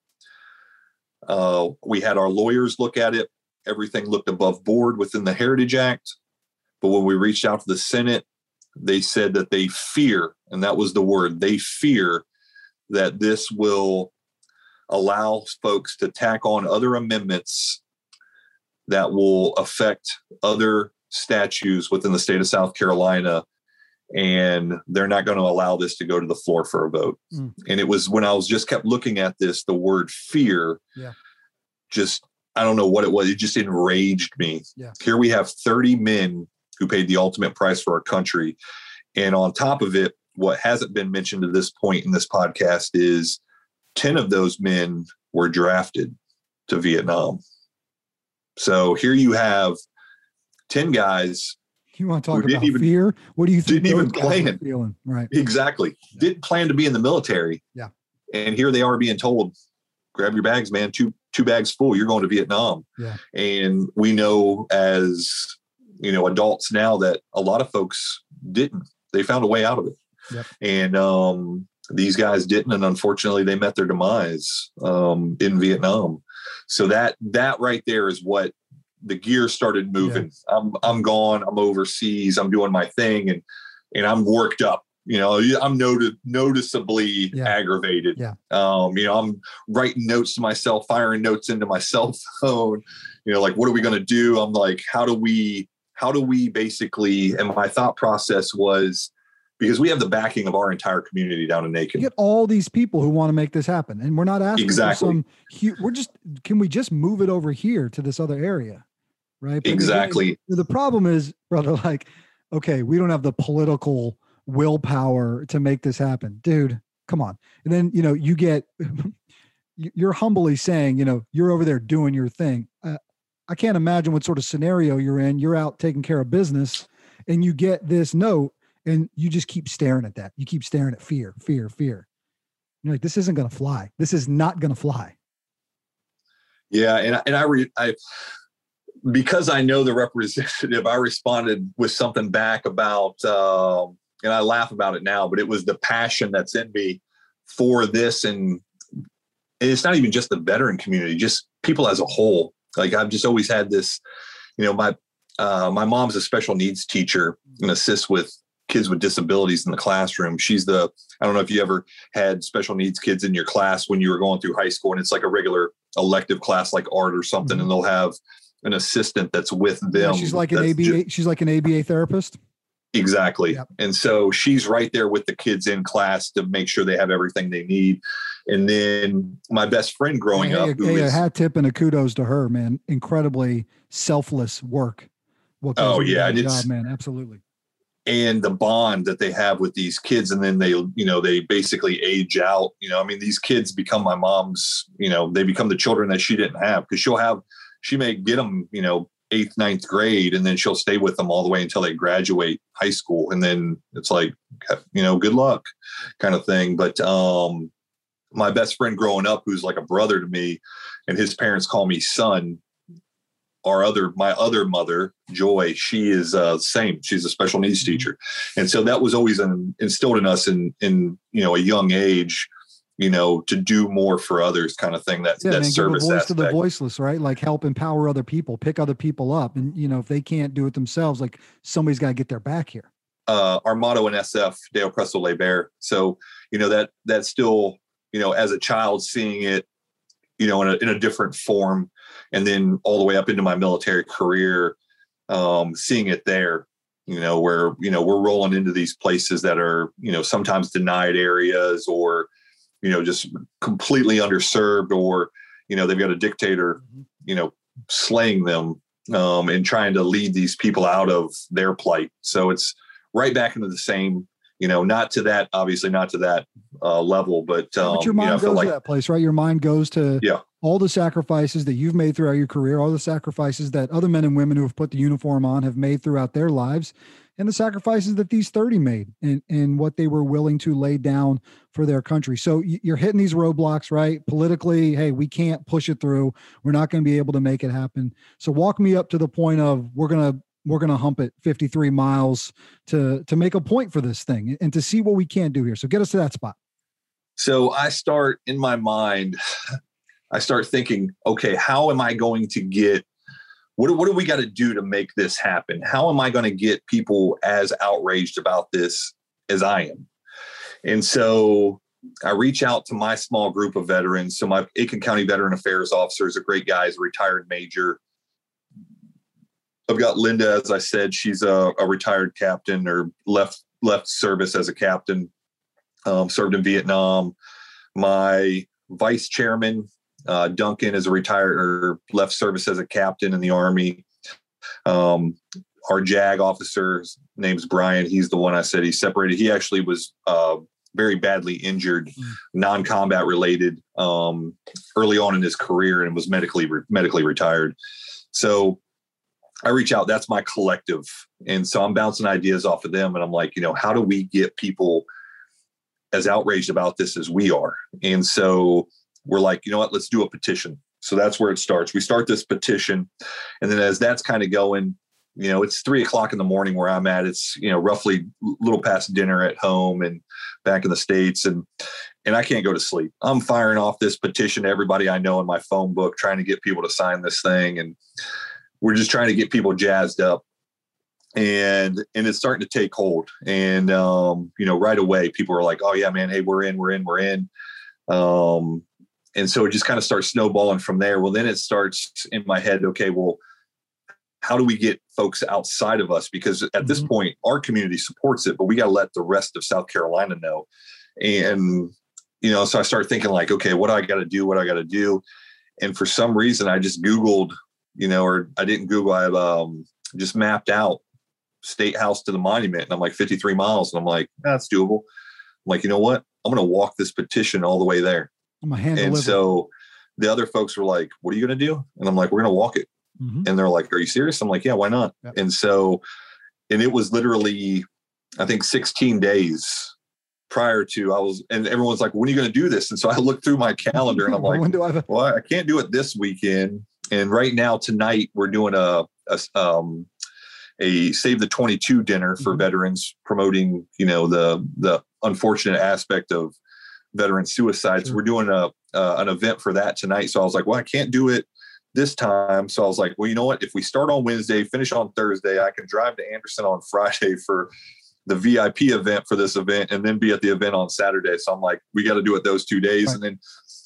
Uh, we had our lawyers look at it. Everything looked above board within the Heritage Act." But when we reached out to the Senate, they said that they fear, and that was the word, they fear that this will allow folks to tack on other amendments that will affect other statutes within the state of South Carolina. And they're not going to allow this to go to the floor for a vote. Mm. And it was when I was just kept looking at this, the word fear yeah. just, I don't know what it was. It just enraged me. Yeah. Here we have 30 men who paid the ultimate price for our country. And on top of it, what hasn't been mentioned to this point in this podcast is 10 of those men were drafted to Vietnam. So here you have 10 guys. You want to talk about even, fear? What do you think? Didn't even plan. Feeling? Right. Exactly. Yeah. Didn't plan to be in the military. Yeah. And here they are being told, grab your bags, man. Two two bags full. You're going to Vietnam. Yeah. And we know as you know adults now that a lot of folks didn't. They found a way out of it. Yep. and um, these guys didn't and unfortunately they met their demise um, in vietnam. So that that right there is what the gear started moving. Yeah. i'm i'm gone. I'm overseas. I'm doing my thing and and i'm worked up. You know i'm noted noticeably yeah. aggravated. Yeah. Um you know i'm writing notes to myself firing notes into my cell phone. You know like what are we going to do? I'm like how do we how do we basically and my thought process was because we have the backing of our entire community down in Aiken. You get all these people who want to make this happen, and we're not asking exactly. for some. We're just can we just move it over here to this other area, right? But exactly. the problem is, brother, like, okay, we don't have the political willpower to make this happen, dude. Come on, and then you know you get. You're humbly saying, you know, you're over there doing your thing. Uh, I can't imagine what sort of scenario you're in. You're out taking care of business, and you get this note and you just keep staring at that. You keep staring at fear, fear, fear. You're like, this isn't going to fly. This is not going to fly. Yeah, and and I re, I because I know the representative, I responded with something back about, uh, and I laugh about it now, but it was the passion that's in me for this, and it's not even just the veteran community, just people as a whole. Like I've just always had this, you know, my uh, my mom's a special needs teacher and assists with kids with disabilities in the classroom. She's the, I don't know if you ever had special needs kids in your class when you were going through high school and it's like a regular elective class like art or something, mm-hmm. and they'll have an assistant that's with them. Yeah, she's like an ABA, just, she's like an ABA therapist. Exactly. Yep. And so she's right there with the kids in class to make sure they have everything they need. And then my best friend growing hey, up, hey, a hat tip and a kudos to her, man. Incredibly selfless work. What oh yeah, job, man. Absolutely and the bond that they have with these kids and then they you know they basically age out you know i mean these kids become my mom's you know they become the children that she didn't have because she'll have she may get them you know eighth ninth grade and then she'll stay with them all the way until they graduate high school and then it's like you know good luck kind of thing but um my best friend growing up who's like a brother to me and his parents call me son our other my other mother joy she is uh same. She's a special needs mm-hmm. teacher. And so that was always an, instilled in us in in you know a young age you know to do more for others kind of thing that yeah, that man, service give a voice aspect. to the voiceless right? Like help empower other people pick other people up and you know if they can't do it themselves like somebody's got to get their back here. Uh our motto in sf De Oppresso Liber so you know that that's still you know as a child seeing it you know in a, in a different form and then all the way up into my military career, um, seeing it there, you know, where, you know, we're rolling into these places that are, you know, sometimes denied areas or, you know, just completely underserved or, you know, they've got a dictator, mm-hmm. you know, slaying them um, and trying to lead these people out of their plight. So it's right back into the same, you know, not to that, obviously not to that uh, level, but, um, but your mind you know, goes like, to that place, right? Your mind goes to yeah all the sacrifices that you've made throughout your career, all the sacrifices that other men and women who have put the uniform on have made throughout their lives, and the sacrifices that these 30 made and, and what they were willing to lay down for their country. So you're hitting these roadblocks, right? Politically, hey, we can't push it through. We're not going to be able to make it happen. So walk me up to the point of we're going to we're going to hump it 53 miles to to make a point for this thing and to see what we can do here. So get us to that spot. So I start in my mind I start thinking, okay, how am I going to get what, what do we got to do to make this happen? How am I going to get people as outraged about this as I am? And so I reach out to my small group of veterans. So my Aiken County Veteran Affairs officer is a great guy, he's a retired major. I've got Linda, as I said, she's a, a retired captain or left left service as a captain, um, served in Vietnam. My vice chairman uh, Duncan is a retired or left service as a captain in the Army. Um, our JAG officer's name's Brian. He's the one I said he separated. He actually was uh, very badly injured, mm. non-combat related, um, early on in his career, and was medically re- medically retired. So I reach out. That's my collective, and so I'm bouncing ideas off of them, and I'm like, you know, how do we get people as outraged about this as we are? And so we're like, you know what, let's do a petition. So that's where it starts. We start this petition. And then as that's kind of going, you know, it's three o'clock in the morning where I'm at. It's, you know, roughly a little past dinner at home and back in the States. And and I can't go to sleep. I'm firing off this petition to everybody I know in my phone book, trying to get people to sign this thing. And we're just trying to get people jazzed up. And and it's starting to take hold. And um, you know, right away people are like, Oh yeah, man, hey, we're in, we're in, we're in. Um, and so it just kind of starts snowballing from there. Well, then it starts in my head. Okay, well, how do we get folks outside of us? Because at this Mhm. point, our community supports it, but we got to let the rest of South Carolina know. And, you know, so I start thinking, like, okay, what do I got to do? What do I got to do? And for some reason, I just Googled, you know, or I didn't Google, I um, just mapped out State House to the monument. And I'm like 53 miles. And I'm like, that's doable. I'm like, you know what? I'm going to walk this petition all the way there. I'm a hand And so the other folks were like, what are you going to do? And I'm like, we're going to walk it. Mhm. And they're like, are you serious? I'm like, yeah, why not? Yep. And so, and it was literally, I think 16 days prior to I was, and everyone's like, when are you going to do this? And so I looked through my calendar and I'm like, when do I have well, I can't do it this weekend. And right now, tonight, we're doing a, a um, a Save the 22 dinner for Mhm. veterans, promoting you know the the unfortunate aspect of veteran suicides. Sure. We're doing a uh, an event for that tonight. So I was like, well, I can't do it this time. So I was like, well, you know what? If we start on Wednesday, finish on Thursday, I can drive to Anderson on Friday for the VIP event for this event and then be at the event on Saturday. So I'm like, we got to do it those two days. Right. And then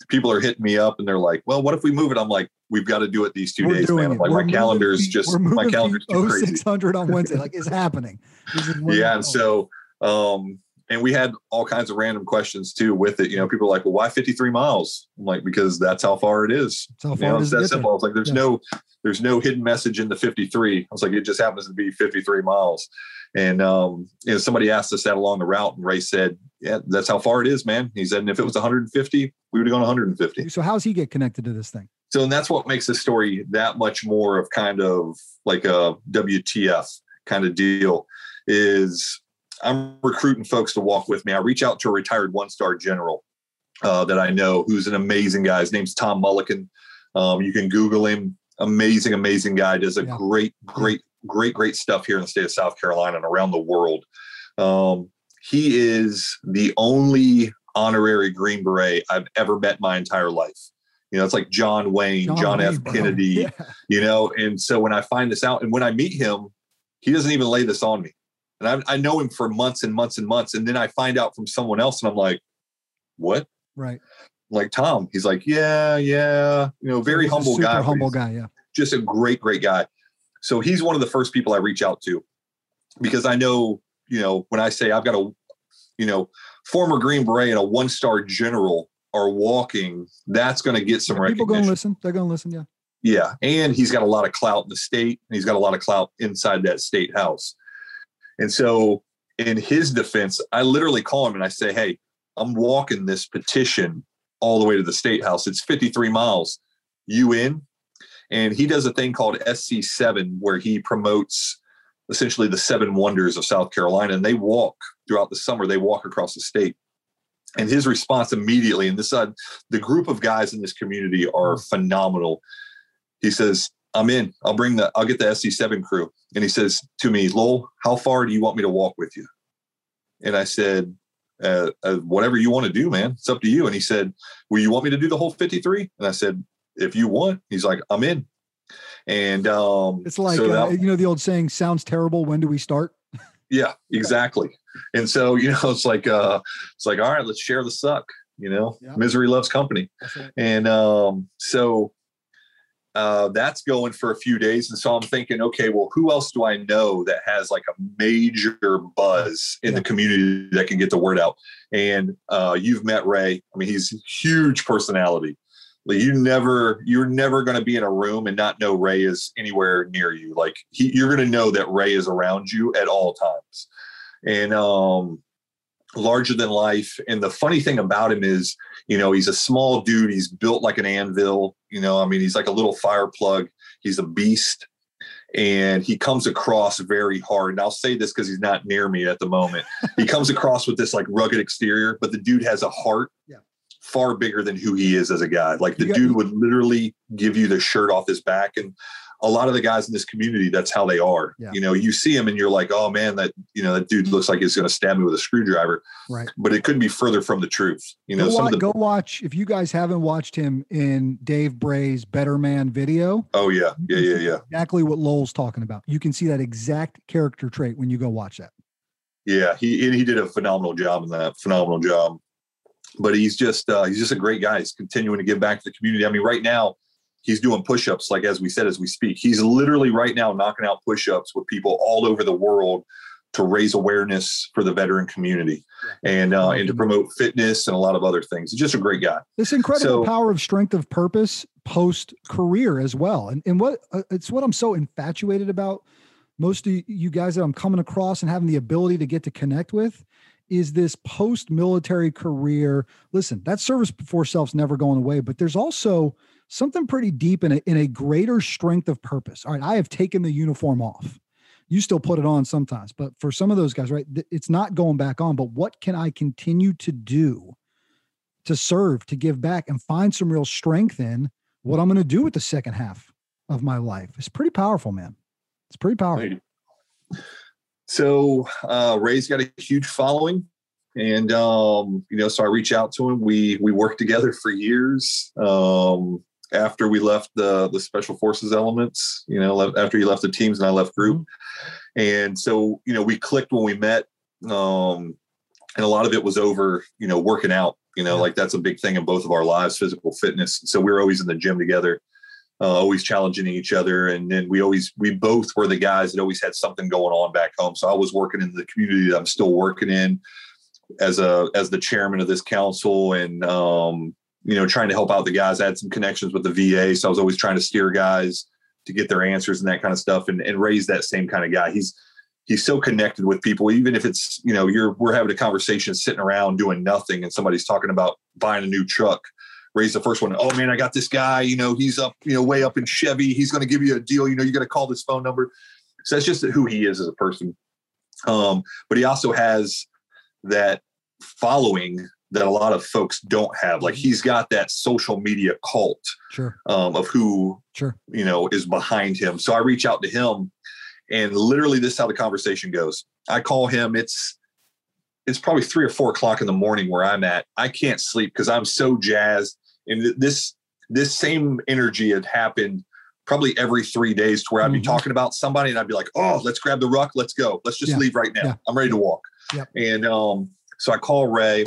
people are hitting me up and they're like, well, what if we move it? I'm like, we've got to do it these 2 we're days, man. Like, my calendar's feet- just, my calendar's too crazy. 0600 on Wednesday. Like it's happening. Is Yeah. And so, um, and we had all kinds of random questions too with it. You know, people are like, well, why 53 miles? I'm like, because that's how far it is. That's how You far know, it's is that simple. It's like, there's Yeah. no, there's no hidden message in the 53. I was like, it just happens to be 53 miles. And um, you know, somebody asked us that along the route, and Ray said, "Yeah, that's how far it is, man." He said, "And if it was 150, we would have gone 150." So how's he get connected to this thing? So, and that's what makes this story that much more of kind of like a WTF kind of deal. Is I'm recruiting folks to walk with me. I reach out to a retired one star general uh, that I know who's an amazing guy. His name's Tom Mullikin. Um, you can Google him. Amazing, amazing guy. Does a Yeah. great, great, great, great stuff here in the state of South Carolina and around the world. Um, he is the only honorary Green Beret I've ever met my entire life. You know, it's like John Wayne, John, F. Bro. Kennedy, Yeah. you know and so when i find this out and when i meet him he doesn't even lay this on me and I, I know him for months and months and months and then i find out from someone else and i'm like what Right. like tom he's like yeah yeah you know very He's humble super guy humble guy. Yeah. just a great great guy so he's one of the first people i reach out to because i know you know when i say i've got a you know former green beret and a one star general are walking that's going to get some recognition. People going to listen. They're going to listen. Yeah. yeah, and he's got a lot of clout in the state, and he's got a lot of clout inside that state house. And so, in his defense, I literally call him and I say, "Hey, I'm walking this petition all the way to the state house. It's 53 miles. You in?" And he does a thing called SC7, where he promotes essentially the seven wonders of South Carolina, and they walk throughout the summer. They walk across the state. And his response immediately, and this uh, the group of guys in this community are phenomenal. He says, "I'm in. I'll bring the. I'll get the SC7 crew." And he says to me, "Lowell, how far do you want me to walk with you?" And I said, uh, uh, "Whatever you want to do, man. It's up to you." And he said, "Will you want me to do the whole 53?" And I said, "If you want." He's like, "I'm in." And um, It's like, so uh, that- you know, the old saying, sounds terrible. When do we start? yeah, exactly. And so you know, it's like uh, it's like all right, let's share the suck. You know, Yeah. misery loves company. Right. And um, so uh, that's going for a few days. And so I'm thinking, okay, well, who else do I know that has like a major buzz in Yeah. the community that can get the word out? And uh, you've met Ray. I mean, he's a huge personality. Like you never, you're never going to be in a room and not know Ray is anywhere near you. Like he, you're going to know that Ray is around you at all times. And um, larger than life. And the funny thing about him is, you know, he's a small dude. He's built like an anvil. You know, I mean, he's like a little fire plug. He's a beast. And he comes across very hard. And I'll say this because he's not near me at the moment. he comes across with this like rugged exterior, but the dude has a heart Yeah. Far bigger than who he is as a guy. Like the got- dude would literally give you the shirt off his back. And a lot of the guys in this community, that's how they are. Yeah. You know, you see him and you're like, oh man, that, you know, that dude looks like he's going to stab me with a screwdriver Right. but it couldn't be further from the truth. You know, go, some wa- of the go watch if you guys haven't watched him in Dave Bray's Better Man video. oh yeah, yeah, yeah, yeah, Exactly what Lowell's talking about. You can see that exact character trait when you go watch that. yeah. He he did a phenomenal job in that. Phenomenal job. But he's just uh, he's just a great guy. He's continuing to give back to the community. I mean, right now he's doing push-ups like as we said as we speak. He's literally right now knocking out push-ups with people all over the world to raise awareness for the veteran community and uh, and to promote fitness and a lot of other things. He's just a great guy. This incredible so, power of strength of purpose post career as well. And, and what uh, it's what i'm so infatuated about most of you guys that i'm coming across and having the ability to get to connect with is this post military career listen that service before self's never going away but there's also something pretty deep in a, in a greater strength of purpose. All right, I have taken the uniform off. You still put it on sometimes, but for some of those guys, right, it's not going back on. But what can I continue to do to serve, to give back, and find some real strength in what I'm going to do with the second half of my life? It's pretty powerful, man. It's pretty powerful. So uh, Ray's got a huge following and um, you know, so I reach out to him. We we worked together for years. Um, after we left the the special forces elements you know after he left the teams and i left group and so you know we clicked when we met um and a lot of it was over you know working out you know yeah. like that's a big thing in both of our lives physical fitness so we were always in the gym together uh, always challenging each other and then we always we both were the guys that always had something going on back home so i was working in the community that i'm still working in as a as the chairman of this council and um you know, trying to help out the guys. I had some connections with the VA, so I was always trying to steer guys to get their answers and that kind of stuff, and, and raise that same kind of guy. He's he's so connected with people, even if it's you know you're we're having a conversation sitting around doing nothing, and somebody's talking about buying a new truck. Raise the first one. Oh man, I got this guy. You know, he's up, you know, way up in Chevy. He's going to give you a deal. You know, you got to call this phone number. So that's just who he is as a person. Um, but he also has that following that a lot of folks don't have. Like mm-hmm. he's got that social media cult sure. um, of who sure. you know is behind him. So I reach out to him, and literally this is how the conversation goes. I call him. It's it's probably three or four o'clock in the morning where I'm at. I can't sleep because I'm so jazzed. And this this same energy had happened probably every three days to where I'd be mm-hmm. talking about somebody and I'd be like, oh, let's grab the ruck, let's go, let's just yeah. leave right now. Yeah. I'm ready to walk. Yeah. And um, so I call Ray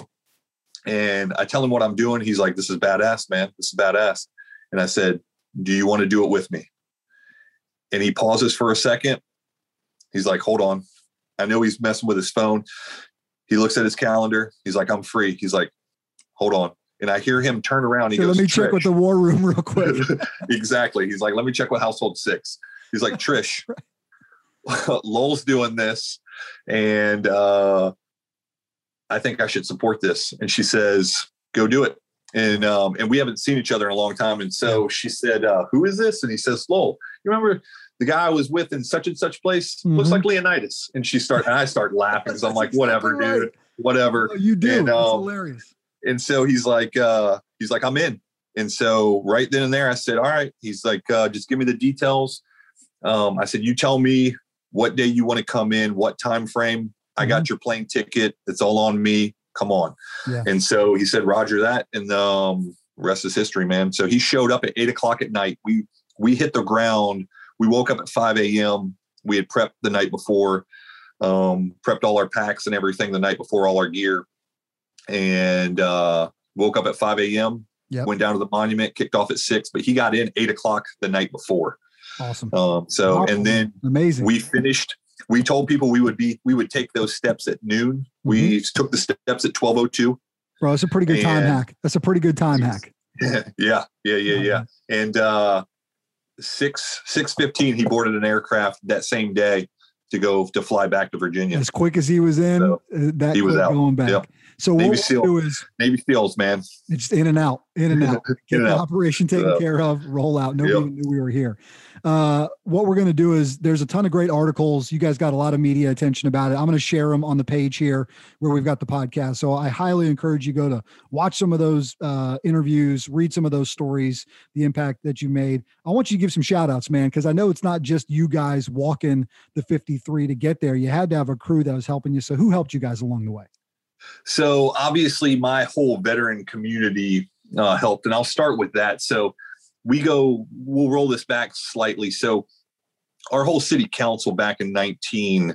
and I tell him what I'm doing. He's like, This is badass, man. This is badass. And I said, Do you want to do it with me? And he pauses for a second. He's like, Hold on. I know he's messing with his phone. He looks at his calendar. He's like, I'm free. He's like, Hold on. And I hear him turn around. He so goes, Let me check with the war room real quick. exactly. He's like, Let me check with household six. He's like, Trish, Lowell's doing this. And uh, I think I should support this. And she says, go do it. And um, and we haven't seen each other in a long time. And so she said, uh, who is this? And he says, Lowell. You remember the guy I was with in such and such place? Mm-hmm. Looks like Leonidas. And she start and I start laughing because I'm like, whatever, right. dude. Whatever. Oh, you do. And, um, hilarious. And so he's like, uh, he's like, I'm in. And so right then and there, I said, All right. He's like, uh, just give me the details. Um, I said, You tell me what day you want to come in, what time frame. I got mm-hmm. your plane ticket. It's all on me. Come on. Yeah. And so he said, Roger that. And um, rest is history, man. So he showed up at eight o'clock at night. We we hit the ground. We woke up at 5 a.m. We had prepped the night before, um, prepped all our packs and everything the night before, all our gear. And uh, woke up at 5 a.m. Yep. Went down to the monument, kicked off at six, but he got in eight o'clock the night before. Awesome. Um, so, awesome. and then amazing. We finished we told people we would be we would take those steps at noon. Mm-hmm. We took the steps at twelve oh two. Bro, that's a pretty good time hack. That's a pretty good time hack. Yeah, yeah, yeah, yeah, yeah. And uh, six six fifteen, he boarded an aircraft that same day to go to fly back to Virginia. As quick as he was in, so uh, that he was out. going back. Yep. So Navy what SEAL, we'll do is Navy SEALs, man. It's in and out, in and out. Get the out. operation taken care of, roll out. Nobody yep. knew we were here. Uh, what we're going to do is there's a ton of great articles. You guys got a lot of media attention about it. I'm going to share them on the page here where we've got the podcast. So I highly encourage you go to watch some of those uh, interviews, read some of those stories, the impact that you made. I want you to give some shout outs, man, because I know it's not just you guys walking the 53 to get there. You had to have a crew that was helping you. So who helped you guys along the way? So obviously, my whole veteran community uh, helped, and I'll start with that. So we go, we'll roll this back slightly. So our whole city council back in 19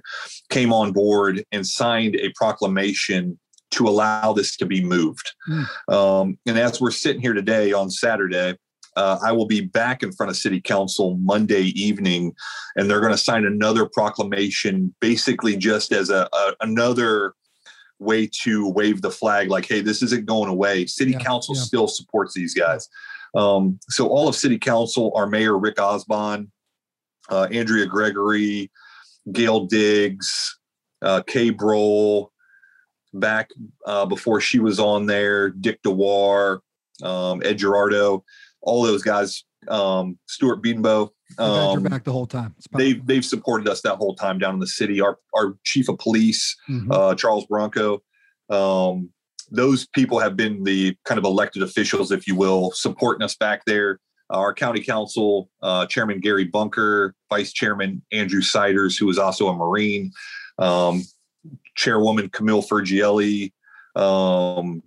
came on board and signed a proclamation to allow this to be moved. Mm. Um, and as we're sitting here today on Saturday, uh, I will be back in front of City Council Monday evening, and they're going to sign another proclamation, basically just as a, a, another way to wave the flag, like, "Hey, this isn't going away. City yeah, Council yeah. still supports these guys." Um, so all of City Council, our mayor Rick Osbon, uh, Andrea Gregory, Gail Diggs, uh, Kay Brohl, back uh, before she was on there, Dick Dewar, um, Ed Girardeau, all those guys, um, Stuart Beanbo. Um, back the whole time. They've they've supported us that whole time down in the city. Our our chief of police, mm-hmm. uh, Charles Barranco. Um, those people have been the kind of elected officials, if you will, supporting us back there. Our county council uh, chairman Gary Bunker, vice chairman Andrew Siders, who is also a Marine, um, chairwoman Camille Furgiuele, um,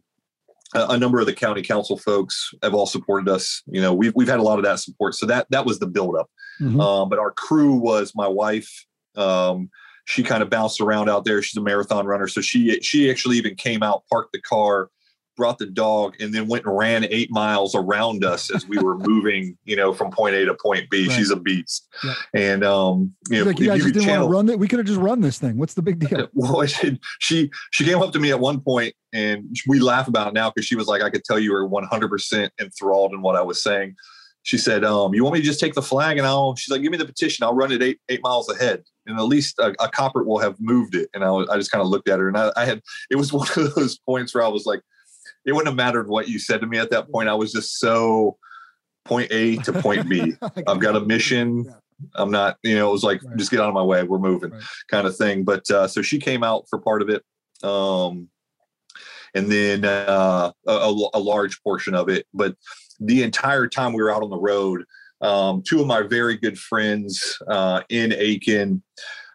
a, a, number of the county council folks have all supported us. You know, we've we've had a lot of that support. So that that was the buildup. Mm-hmm. Um, but our crew was my wife. Um, she kind of bounced around out there. She's a marathon runner, so she she actually even came out, parked the car, brought the dog and then went and ran eight miles around us as we were moving, you know, from point A to point B. Right. She's a beast. Yeah. And um, you know, like, yeah, I just didn't channel, want to run it. We could have just run this thing. What's the big deal? Well, she she came up to me at one point and we laugh about it now because she was like, I could tell you were 100% enthralled in what I was saying. She said, um, "You want me to just take the flag and I'll?" She's like, "Give me the petition. I'll run it eight eight miles ahead, and at least a, a copper will have moved it." And I, I just kind of looked at her, and I, I had it was one of those points where I was like, it wouldn't have mattered what you said to me at that point. I was just so point A to point B. I've got a mission. I'm not, you know, it was like, right. just get out of my way. We're moving right. kind of thing. But uh, so she came out for part of it. Um, and then uh, a, a, large portion of it. But the entire time we were out on the road, um, two of my very good friends uh, in Aiken,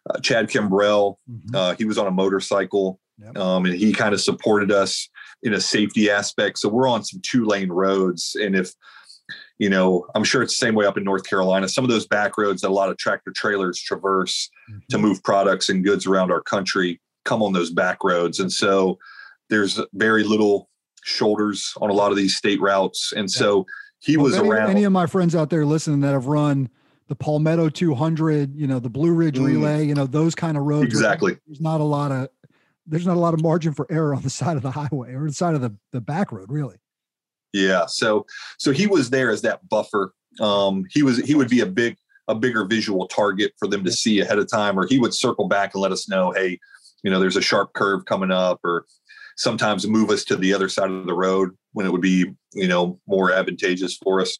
uh, Chad Kimbrell, mm-hmm. Uh, he was on a motorcycle yep. um, and he kind of supported us in a safety aspect. So we're on some two lane roads. And if, you know, I'm sure it's the same way up in North Carolina. Some of those back roads that a lot of tractor trailers traverse mm-hmm. to move products and goods around our country come on those back roads. And so there's very little shoulders on a lot of these state routes. And so he well, was any, around. Any of my friends out there listening that have run the Palmetto 200, you know, the Blue Ridge mm. Relay, you know, those kind of roads. Exactly. There's not a lot of there's not a lot of margin for error on the side of the highway or the side of the, the back road, really. Yeah. So so he was there as that buffer. Um, he was he would be a big a bigger visual target for them to see ahead of time, or he would circle back and let us know, hey, you know, there's a sharp curve coming up, or sometimes move us to the other side of the road when it would be, you know, more advantageous for us.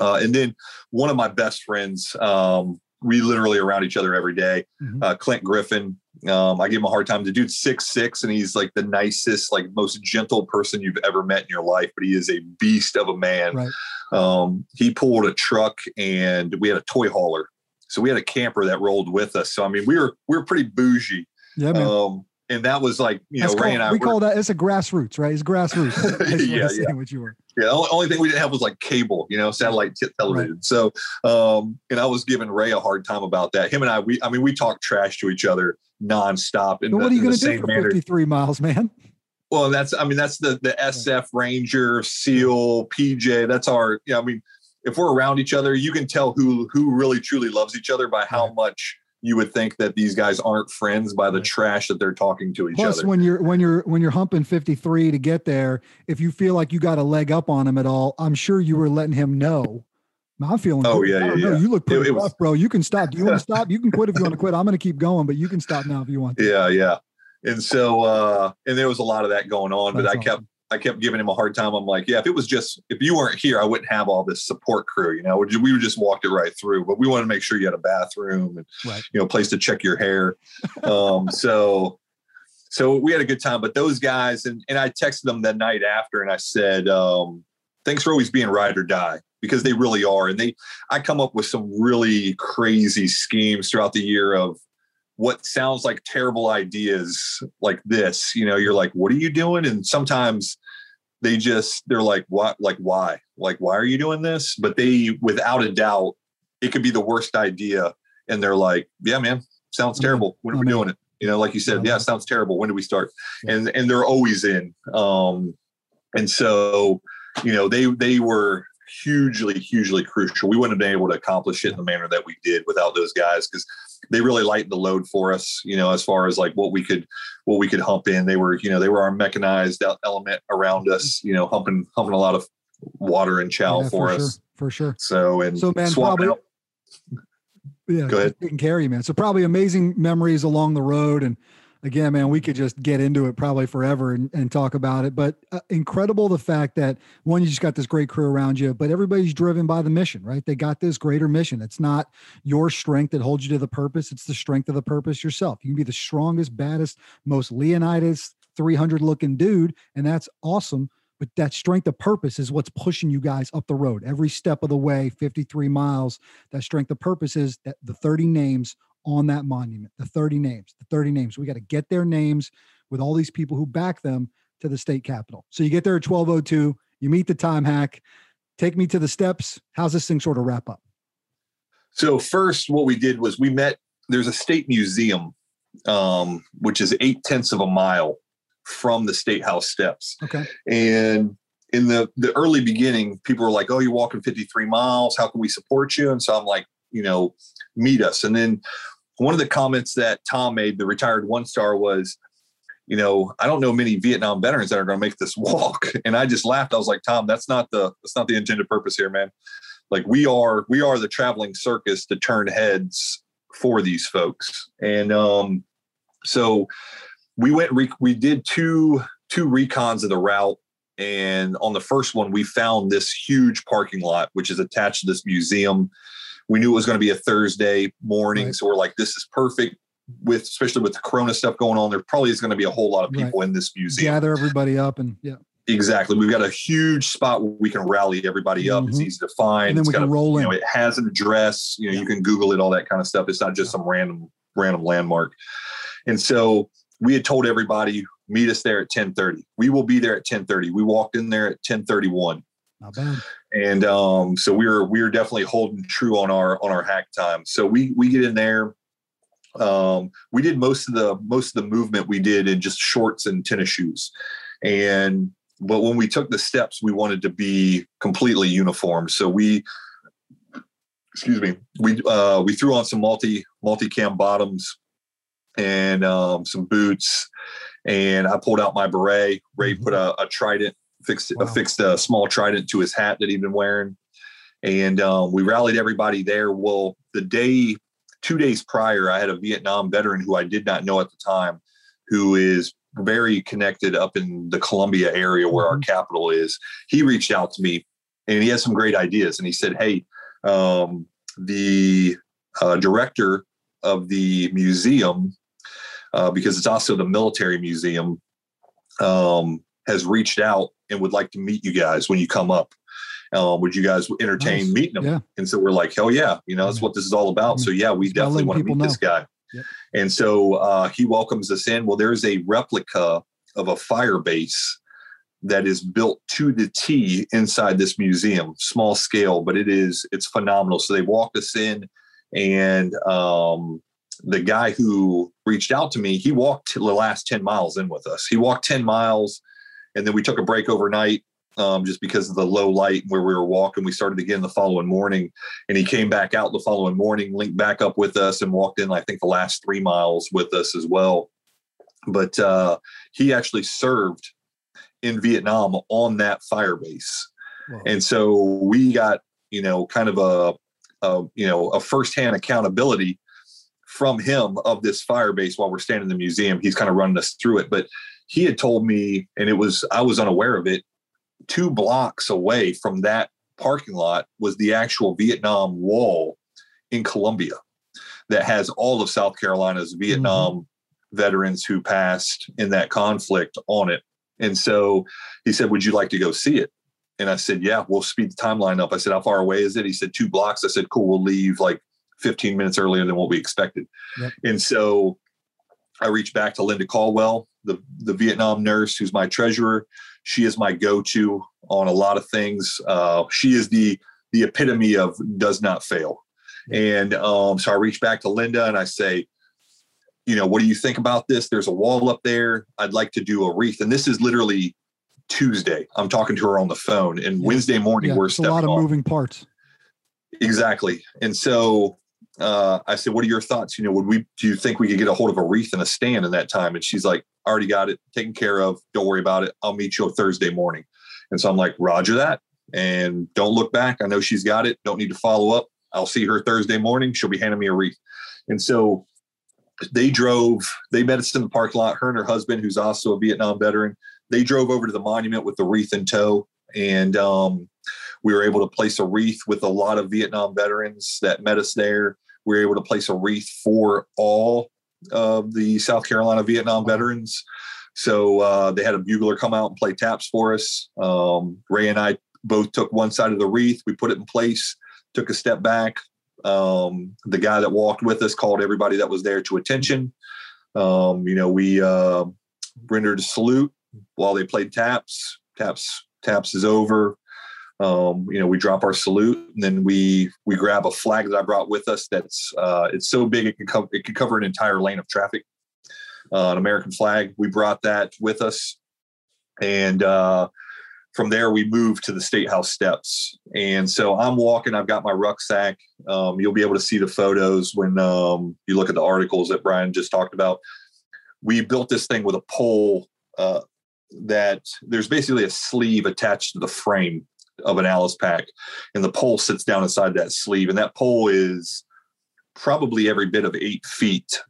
Uh, and then one of my best friends, um, we literally around each other every day. Mm-hmm. Uh, Clint Griffin. Um, I give him a hard time. The dude's six six, and he's like the nicest, like most gentle person you've ever met in your life. But he is a beast of a man. Right. Um, he pulled a truck, and we had a toy hauler. So we had a camper that rolled with us. So I mean, we were we were pretty bougie. Yeah, man. Um, and that was like you That's know, Ray and I. We call that it's a grassroots, right? It's grassroots. yeah, yeah. What you were. Yeah, the only, only thing we didn't have was like cable, you know, satellite t- television. Right. So, um, and I was giving Ray a hard time about that. Him and I, we, I mean, we talk trash to each other nonstop. The, what are you going to do for manner. 53 miles, man? Well, that's, I mean, that's the the SF Ranger, SEAL, PJ. That's our, yeah. I mean, if we're around each other, you can tell who who really truly loves each other by how much you would think that these guys aren't friends by the trash that they're talking to each Plus, other. when you're when you're when you're humping 53 to get there, if you feel like you got a leg up on him at all, I'm sure you were letting him know. I'm feeling. Oh good. yeah, yeah, yeah, You look pretty it rough, was, bro. You can stop. Do you want to stop? You can quit if you want to quit. I'm going to keep going, but you can stop now if you want. To. Yeah, yeah. And so, uh, and there was a lot of that going on, That's but I awesome. kept I kept giving him a hard time. I'm like, yeah, if it was just if you weren't here, I wouldn't have all this support crew. You know, we would just walked it right through. But we wanted to make sure you had a bathroom and right. you know, place to check your hair. um, so so we had a good time. But those guys and and I texted them that night after and I said, um, thanks for always being ride or die because they really are. And they I come up with some really crazy schemes throughout the year of what sounds like terrible ideas like this you know you're like what are you doing? And sometimes they just they're like what like why? Like why are you doing this? But they without a doubt it could be the worst idea. And they're like yeah man sounds mm-hmm. terrible. When are we doing it? You know like you said yeah sounds terrible. When do we start? And and they're always in. Um and so you know they they were hugely, hugely crucial. We wouldn't have been able to accomplish it in the manner that we did without those guys because they really lightened the load for us. You know, as far as like what we could, what we could hump in. They were, you know, they were our mechanized element around us. You know, humping, humping a lot of water and chow yeah, for, for, us sure, for sure. So and so, man, probably. Out. Yeah, go ahead. Taking care of you, man. So probably amazing memories along the road and again, man, we could just get into it probably forever and, and talk about it. But uh, incredible the fact that one, you just got this great crew around you, but everybody's driven by the mission, right? They got this greater mission. It's not your strength that holds you to the purpose, it's the strength of the purpose yourself. You can be the strongest, baddest, most Leonidas 300 looking dude, and that's awesome. But that strength of purpose is what's pushing you guys up the road every step of the way, 53 miles. That strength of purpose is that the 30 names on that monument, the 30 names, the 30 names. We got to get their names with all these people who back them to the state capitol. So you get there at 1202, you meet the time hack. Take me to the steps. How's this thing sort of wrap up? So first, what we did was we met. There's a state museum, um, which is eight tenths of a mile from the state house steps. Okay. And in the the early beginning, people were like, "Oh, you're walking 53 miles. How can we support you?" And so I'm like, you know, meet us. And then one of the comments that Tom made, the retired one star, was, you know, I don't know many Vietnam veterans that are going to make this walk. And I just laughed. I was like, Tom, that's not the that's not the intended purpose here, man. Like we are we are the traveling circus to turn heads for these folks. And um, so we went re- we did two two recons of the route and on the first one we found this huge parking lot which is attached to this museum we knew it was going to be a Thursday morning, right. so we're like, this is perfect. With especially with the Corona stuff going on, there probably is going to be a whole lot of people right. in this museum. Gather everybody up and yeah. Exactly. We've got a huge spot where we can rally everybody up. Mm-hmm. It's easy to find. And then it's we can a, roll in. You know, it has an address. You know, yeah. you can Google it, all that kind of stuff. It's not just some random random landmark. And so we had told everybody meet us there at 10:30. We will be there at 10:30. We walked in there at 10:31. Not bad. And um, so we are we are definitely holding true on our on our hack time. So we we get in there. Um, we did most of the most of the movement we did in just shorts and tennis shoes, and but when we took the steps, we wanted to be completely uniform. So we excuse me we uh, we threw on some multi multi cam bottoms and um, some boots and i pulled out my beret ray put a, a trident fixed wow. fixed a small trident to his hat that he'd been wearing, and um, we rallied everybody there. Well, the day, two days prior, I had a Vietnam veteran who I did not know at the time, who is very connected up in the Columbia area where mm-hmm. our capital is. He reached out to me, and he had some great ideas. And he said, "Hey, um, the uh, director of the museum." Uh, because it's also the military museum, um, has reached out and would like to meet you guys when you come up. Um, would you guys entertain nice. meeting them? Yeah. And so we're like, hell yeah, you know, that's what this is all about. So yeah, we definitely want to meet know. this guy. Yep. And so uh, he welcomes us in. Well, there's a replica of a fire base that is built to the T inside this museum, small scale, but it is it's phenomenal. So they walked us in, and um, the guy who reached out to me, he walked the last ten miles in with us. He walked ten miles and then we took a break overnight um, just because of the low light where we were walking. We started again the following morning, and he came back out the following morning, linked back up with us, and walked in. I think the last three miles with us as well. But uh, he actually served in Vietnam on that fire base, wow. and so we got you know kind of a, a you know a firsthand accountability from him of this fire base while we're standing in the museum. He's kind of running us through it, but he had told me, and it was I was unaware of it. Two blocks away from that parking lot was the actual Vietnam Wall in Columbia that has all of South Carolina's Vietnam mm-hmm. veterans who passed in that conflict on it. And so he said, Would you like to go see it? And I said, Yeah, we'll speed the timeline up. I said, How far away is it? He said, Two blocks. I said, Cool, we'll leave like 15 minutes earlier than what we expected. Yep. And so I reached back to Linda Caldwell, the, the Vietnam nurse who's my treasurer. She is my go-to on a lot of things. Uh, she is the the epitome of does not fail. And um, so I reach back to Linda and I say, you know, what do you think about this? There's a wall up there. I'd like to do a wreath. And this is literally Tuesday. I'm talking to her on the phone, and yeah. Wednesday morning yeah, we're a lot of off. moving parts. Exactly, and so uh, I said, "What are your thoughts? You know, would we? Do you think we could get a hold of a wreath and a stand in that time?" And she's like, "Already got it taken care of. Don't worry about it. I'll meet you Thursday morning." And so I'm like, "Roger that." And don't look back. I know she's got it. Don't need to follow up. I'll see her Thursday morning. She'll be handing me a wreath. And so they drove. They met us in the parking lot. Her and her husband, who's also a Vietnam veteran, they drove over to the monument with the wreath in tow, and um, we were able to place a wreath with a lot of Vietnam veterans that met us there. We were able to place a wreath for all of the South Carolina Vietnam veterans. So uh, they had a bugler come out and play taps for us. Um, Ray and I both took one side of the wreath. We put it in place, took a step back. Um, the guy that walked with us called everybody that was there to attention. Um, you know, we uh, rendered a salute while they played taps. Taps taps is over. Um, you know, we drop our salute and then we we grab a flag that I brought with us. That's uh, it's so big it can cover it can cover an entire lane of traffic. Uh, an American flag. We brought that with us, and uh, from there we moved to the state house steps. And so I'm walking. I've got my rucksack. Um, you'll be able to see the photos when um, you look at the articles that Brian just talked about. We built this thing with a pole uh, that there's basically a sleeve attached to the frame of an Alice pack, and the pole sits down inside that sleeve, and that pole is probably every bit of eight feet.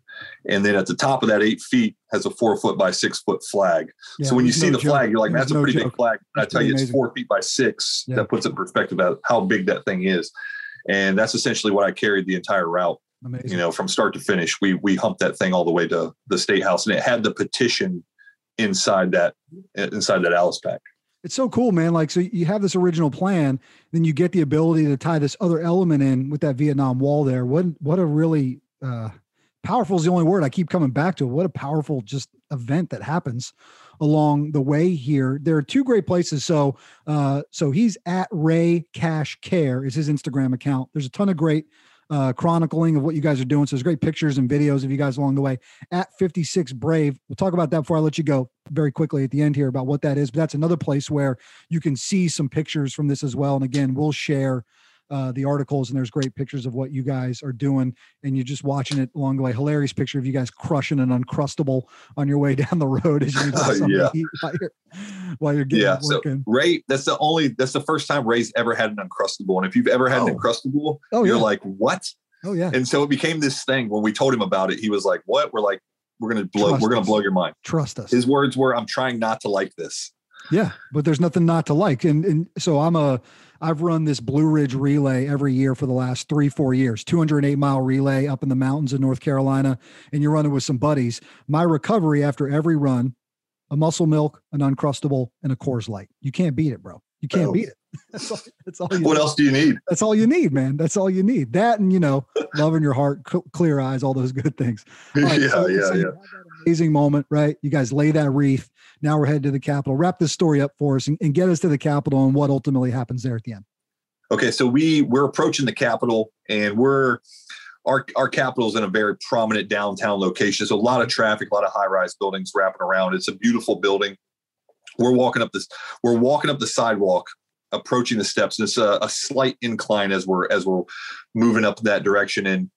And then at the top of that eight feet has a four foot by six foot flag. Yeah, so when you see no the joke. flag, you're like, that's a pretty big flag. And I tell you, it's four feet by six. Yeah. That puts it in perspective about how big that thing is. And that's essentially what I carried the entire route. Amazing. You know, from start to finish, we we humped that thing all the way to the state house, and it had the petition inside that inside that Alice pack. It's so cool, man. Like, so you have this original plan, then you get the ability to tie this other element in with that Vietnam Wall there. What what a really uh, powerful is the only word I keep coming back to. What a powerful just event that happens along the way here. There are two great places. So, uh, so he's at Ray Cash Care is his Instagram account. There's a ton of great uh, chronicling of what you guys are doing. So there's great pictures and videos of you guys along the way at 56 Brave. We'll talk about that before I let you go very quickly at the end here about what that is. But that's another place where you can see some pictures from this as well. And again, we'll share uh, the articles, and there's great pictures of what you guys are doing, and you're just watching it along the way. Hilarious picture of you guys crushing an uncrustable on your way down the road as you uh, yeah. while, you're, while you're getting yeah. working. So Ray, that's the only that's the first time Ray's ever had an uncrustable, and if you've ever had oh. an uncrustable, oh, you're yeah. like, what? Oh yeah. And so it became this thing. When we told him about it, he was like, "What?" We're like, "We're gonna blow. Trust we're gonna us. blow your mind. Trust us." His words were, "I'm trying not to like this." Yeah, but there's nothing not to like, and and so I'm a I've run this Blue Ridge relay every year for the last three, four years, 208 mile relay up in the mountains of North Carolina, and you're running with some buddies. My recovery after every run, a muscle milk, an uncrustable, and a Coors Light. You can't beat it, bro. You can't oh. beat it. That's all, that's all what need. else do you need? That's all you need, man. That's all you need. That and you know, love in your heart, clear eyes, all those good things. Right, yeah, so, yeah, so yeah. Amazing moment, right? You guys lay that wreath. Now we're headed to the Capitol. Wrap this story up for us and, and get us to the Capitol and what ultimately happens there at the end. Okay, so we we're approaching the Capitol, and we're our our Capitol is in a very prominent downtown location. So a lot of traffic, a lot of high rise buildings wrapping around. It's a beautiful building. We're walking up this. We're walking up the sidewalk, approaching the steps. And it's a, a slight incline as we're as we're moving up that direction, and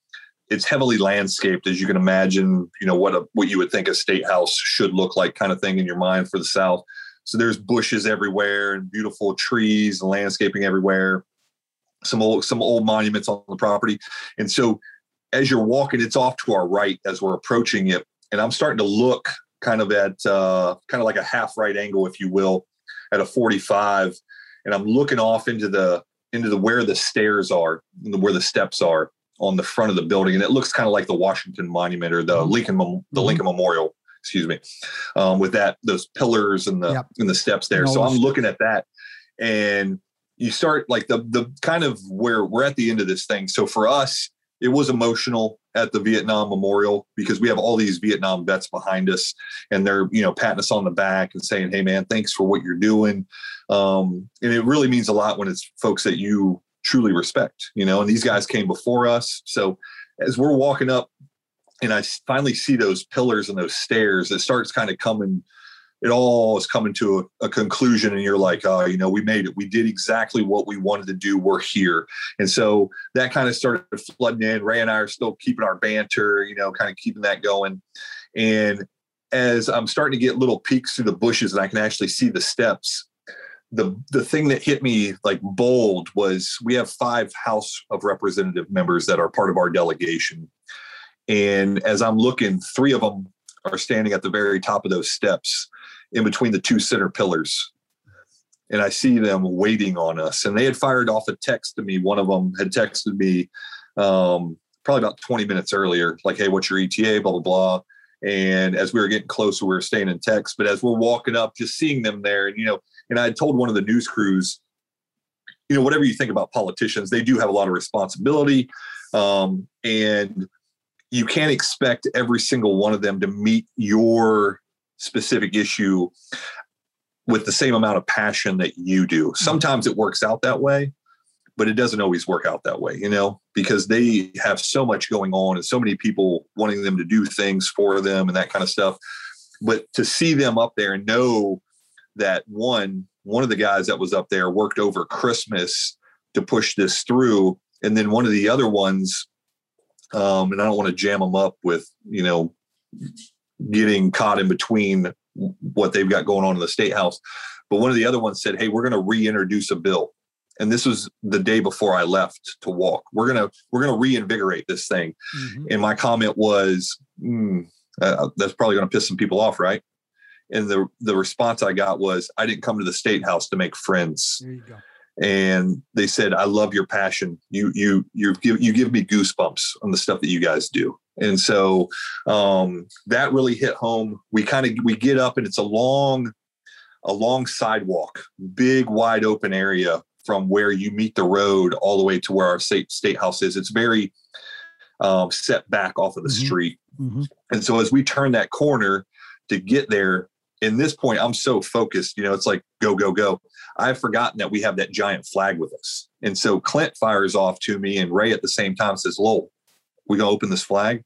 it's heavily landscaped, as you can imagine. You know what a what you would think a state house should look like, kind of thing in your mind for the South. So there's bushes everywhere and beautiful trees and landscaping everywhere some old some old monuments on the property. And so as you're walking, it's off to our right as we're approaching it. And I'm starting to look kind of at uh, kind of like a half right angle, if you will, at a 45. And I'm looking off into the into the where the stairs are, where the steps are on the front of the building, and it looks kind of like the Washington Monument or the mm-hmm. Lincoln the mm-hmm. Lincoln Memorial, excuse me, um, with that those pillars and the yep. and the steps there. So I'm looking at that, and you start like the the kind of where we're at the end of this thing. So for us, it was emotional at the Vietnam Memorial because we have all these Vietnam vets behind us, and they're you know patting us on the back and saying, "Hey man, thanks for what you're doing." Um, and it really means a lot when it's folks that you truly respect, you know. And these mm-hmm. guys came before us, so as we're walking up, and I finally see those pillars and those stairs, it starts kind of coming it all is coming to a, a, conclusion and you're like oh you know we made it. We did exactly what we wanted to do. We're here. And so that kind of started flooding in. Ray and i are still keeping our banter you know kind of keeping that going. And as i'm starting to get little peeks through the bushes and i can actually see the steps the the thing that hit me like bold was we have five house of representative members that are part of our delegation and as i'm looking three of them are standing at the very top of those steps in between the two center pillars. And I see them waiting on us. And they had fired off a text to me. One of them had texted me um, probably about 20 minutes earlier, like, hey, what's your ETA? Blah, blah, blah. And as we were getting closer, we were staying in text. But as we're walking up, just seeing them there, and you know, and I had told one of the news crews, you know, whatever you think about politicians, they do have a lot of responsibility. Um, and you can't expect every single one of them to meet your specific issue with the same amount of passion that you do. Mm-hmm. Sometimes it works out that way, but it doesn't always work out that way, you know, because they have so much going on and so many people wanting them to do things for them and that kind of stuff. But to see them up there and know that one, one of the guys that was up there worked over Christmas to push this through. And then one of the other ones um, and I don't want to jam them up with, you know, getting caught in between what they've got going on in the state house. But one of the other ones said, "Hey, we're going to reintroduce a bill." And this was the day before I left to walk. We're gonna we're gonna reinvigorate this thing. Mm-hmm. And my comment was, mm, uh, "That's probably going to piss some people off, right?" And the the response I got was, "I didn't come to the state house to make friends." There you go and they said, "I love your passion. You you you give you give me goosebumps on the stuff that you guys do." And so um, that really hit home. We kind of we get up and it's a long a long sidewalk, big wide open area from where you meet the road all the way to where our state state house is. It's very um, set back off of the mm-hmm. street. Mm-hmm. And so as we turn that corner to get there, in this point, I'm so focused, you know, it's like go, go, go. I've forgotten that we have that giant flag with us. And so Clint fires off to me and Ray at the same time says, Lowell, we gonna open this flag?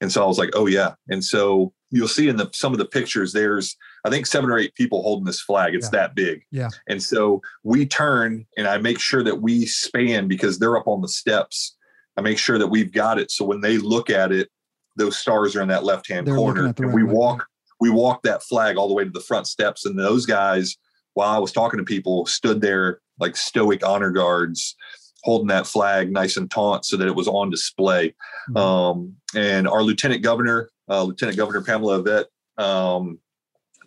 And so I was like, oh yeah. And so you'll see in the some of the pictures, there's I think seven or eight people holding this flag. It's yeah. that big. Yeah. And so we turn and I make sure that we span because they're up on the steps. I make sure that we've got it. So when they look at it, those stars are in that left hand corner. And we walk we walked that flag all the way to the front steps. And those guys, while I was talking to people, stood there like stoic honor guards holding that flag nice and taut so that it was on display. Mm-hmm. Um, and our lieutenant governor, uh, Lieutenant Governor Pamela Evette, um,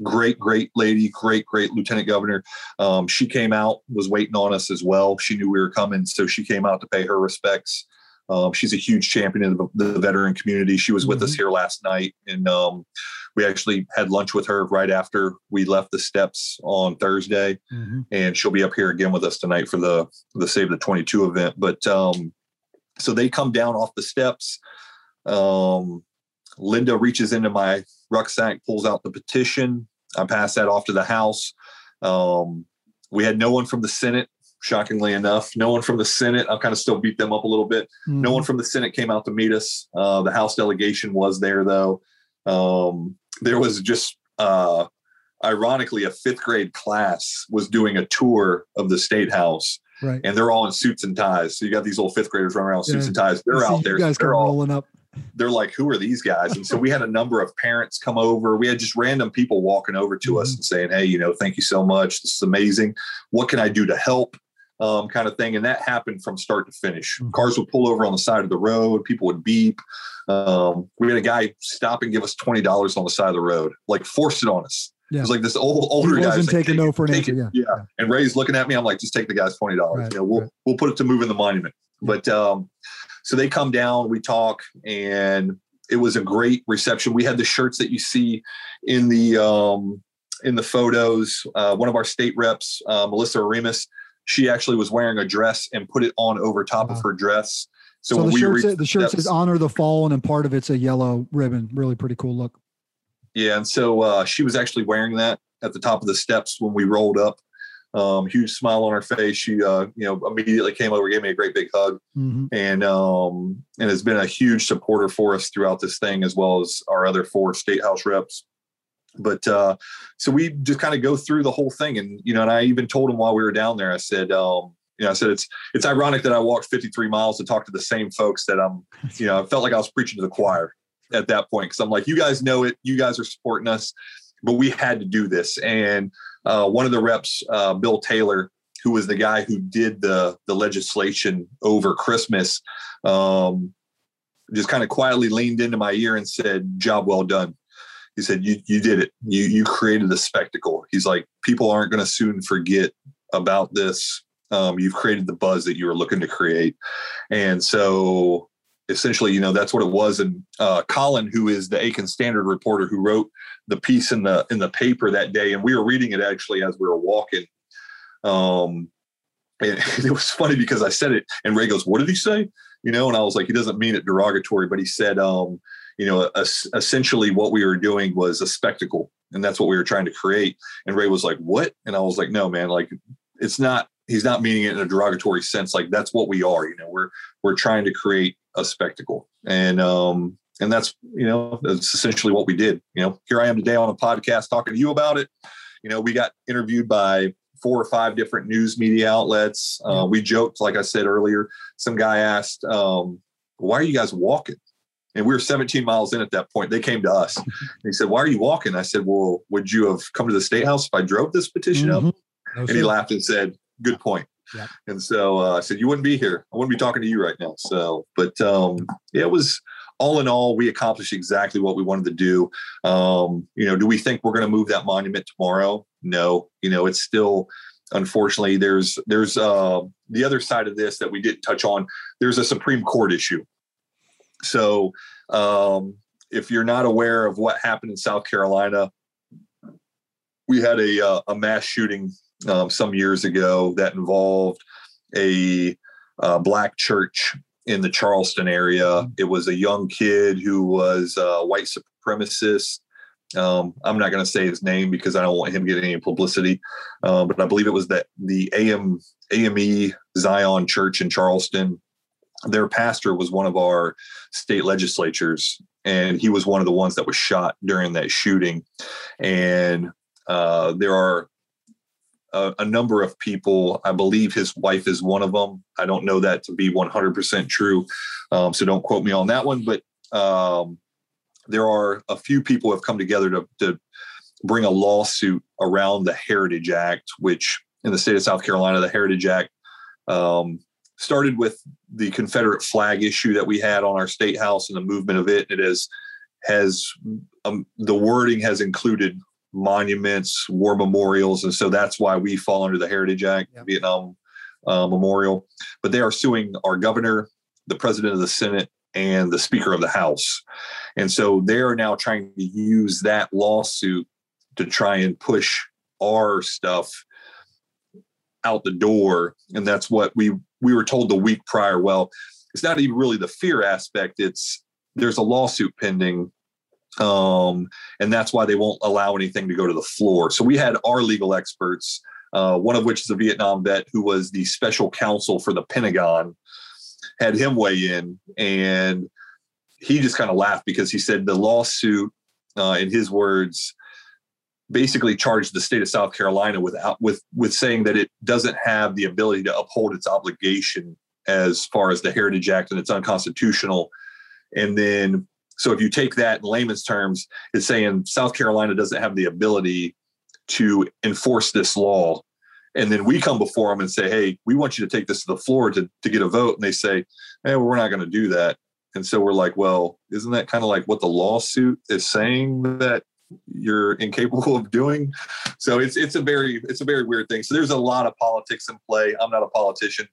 great, great lady, great, great lieutenant governor. Um, she came out, was waiting on us as well. She knew we were coming, so she came out to pay her respects. Um, she's a huge champion in the, the veteran community. She was with mm-hmm. us here last night, and um, we actually had lunch with her right after we left the steps on Thursday, mm-hmm. and she'll be up here again with us tonight for the the Save the 22 event. But um, so they come down off the steps. Um, Linda reaches into my rucksack, pulls out the petition. I pass that off to the House. Um, we had no one from the Senate shockingly enough. No one from the Senate, I'll kind of still beat them up a little bit. Mm-hmm. No one from the Senate came out to meet us. Uh, the House delegation was there, though. Um, there was just, uh, ironically, a fifth grade class was doing a tour of the State House. Right. And they're all in suits and ties. So you got these little fifth graders running around yeah. suits and ties. They're out there. Guys they're all rolling up. They're like, who are these guys? And so we had a number of parents come over. We had just random people walking over to mm-hmm. us and saying, Hey, you know, thank you so much. This is amazing. What can I do to help? Um, kind of thing. And that happened from start to finish. Mm-hmm. Cars would pull over on the side of the road, people would beep. Um, we had a guy stop and give us $20 on the side of the road, like forced it on us. Yeah. It was like this old older guy wasn't taking no for an answer. Yeah. yeah. yeah. And Ray's looking at me. I'm like, just take the guy's twenty dollars. Right. You know, we'll right. we'll put it to move in the monument. But um, so they come down, we talk, and it was a great reception. We had the shirts that you see in the um, in the photos. Uh, one of our state reps, uh, Melissa Oremus, she actually was wearing a dress and put it on over top wow. of her dress. So, so the, shirt says, the shirt says honor the fallen and part of it's a yellow ribbon. Really pretty cool look. Yeah. And so uh, she was actually wearing that at the top of the steps when we rolled up. Um, huge smile on her face. She, uh, you know, immediately came over, gave me a great big hug, mm-hmm. and um, and has been a huge supporter for us throughout this thing, as well as our other four state house reps. But uh, so we just kind of go through the whole thing, and you know, and I even told him while we were down there, I said, um, you know, I said it's it's ironic that I walked 53 miles to talk to the same folks that I'm, you know, I felt like I was preaching to the choir at that point because I'm like, you guys know it, you guys are supporting us, but we had to do this. And uh, one of the reps, uh, Bill Taylor, who was the guy who did the the legislation over Christmas, um, just kind of quietly leaned into my ear and said, "Job well done." He said, "You you did it. You you created the spectacle." He's like, "People aren't going to soon forget about this. Um, you've created the buzz that you were looking to create," and so essentially, you know, that's what it was. And uh, Colin, who is the Aiken Standard reporter, who wrote the piece in the in the paper that day, and we were reading it actually as we were walking. Um, and it was funny because I said it, and Ray goes, "What did he say?" You know, and I was like, "He doesn't mean it derogatory, but he said, um, you know, essentially what we were doing was a spectacle, and that's what we were trying to create." And Ray was like, "What?" And I was like, "No, man, like it's not." He's not meaning it in a derogatory sense. Like that's what we are. You know, we're we're trying to create a spectacle, and um, and that's you know that's essentially what we did. You know, here I am today on a podcast talking to you about it. You know, we got interviewed by four or five different news media outlets. Uh, we joked, like I said earlier, some guy asked, um, Why are you guys walking? And we were 17 miles in at that point. They came to us. And he said, Why are you walking? I said, Well, would you have come to the state house if I drove this petition mm-hmm. up? No, and he laughed and said, Good point. Yeah. And so uh, I said, You wouldn't be here. I wouldn't be talking to you right now. So, but um, yeah, it was all in all, we accomplished exactly what we wanted to do. Um, you know, do we think we're going to move that monument tomorrow? No. You know, it's still unfortunately there's there's uh, the other side of this that we didn't touch on. There's a Supreme Court issue. So um, if you're not aware of what happened in South Carolina, we had a uh, a mass shooting um, some years ago that involved a uh, black church in the Charleston area. It was a young kid who was a white supremacist. Um, I'm not going to say his name because I don't want him getting any publicity, um, but I believe it was that the AM AME Zion Church in Charleston. Their pastor was one of our state legislatures, and he was one of the ones that was shot during that shooting. And uh, there are a, a, number of people. I believe his wife is one of them. I don't know that to be 100% true. Um, so don't quote me on that one. But um, there are a few people have come together to, to bring a lawsuit around the Heritage Act, which in the state of South Carolina, the Heritage Act um, started with the Confederate flag issue that we had on our state house and the movement of it. It is has um, the wording has included monuments, war memorials, and so that's why we fall under the Heritage Act, yep. Vietnam uh, Memorial. But they are suing our governor, the president of the Senate, and the Speaker of the House, and so they are now trying to use that lawsuit to try and push our stuff out the door, and that's what we we were told the week prior. Well, it's not even really the fear aspect; it's there's a lawsuit pending um, and that's why they won't allow anything to go to the floor. So we had our legal experts, uh, one of which is a Vietnam vet who was the special counsel for the Pentagon, had him weigh in, and he just kind of laughed because he said the lawsuit, uh, in his words, basically charged the state of South Carolina without uh, with with saying that it doesn't have the ability to uphold its obligation as far as the Heritage Act and it's unconstitutional. And then so if you take that in layman's terms, it's saying South Carolina doesn't have the ability to enforce this law. And then we come before them and say, hey, we want you to take this to the floor to, to get a vote. And they say, hey, well, we're not going to do that. And so we're like, well, isn't that kind of like what the lawsuit is saying that you're incapable of doing? So it's it's a very it's a very weird thing. So there's a lot of politics in play. I'm not a politician.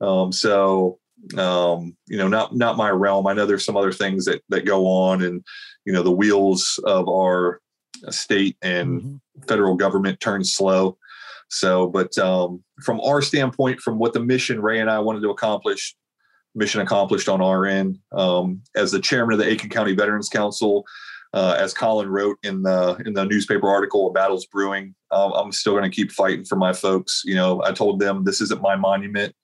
Um, so um, you know, not not my realm. I know there's some other things that that go on, and you know, the wheels of our state and mm-hmm. federal government turn slow. So, but um, from our standpoint, from what the mission Ray and I wanted to accomplish, mission accomplished on our end. Um, as the chairman of the Aiken County Veterans Council, uh, as Colin wrote in the in the newspaper article, "A battle's brewing." Um, I'm still going to keep fighting for my folks. You know, I told them this isn't my monument.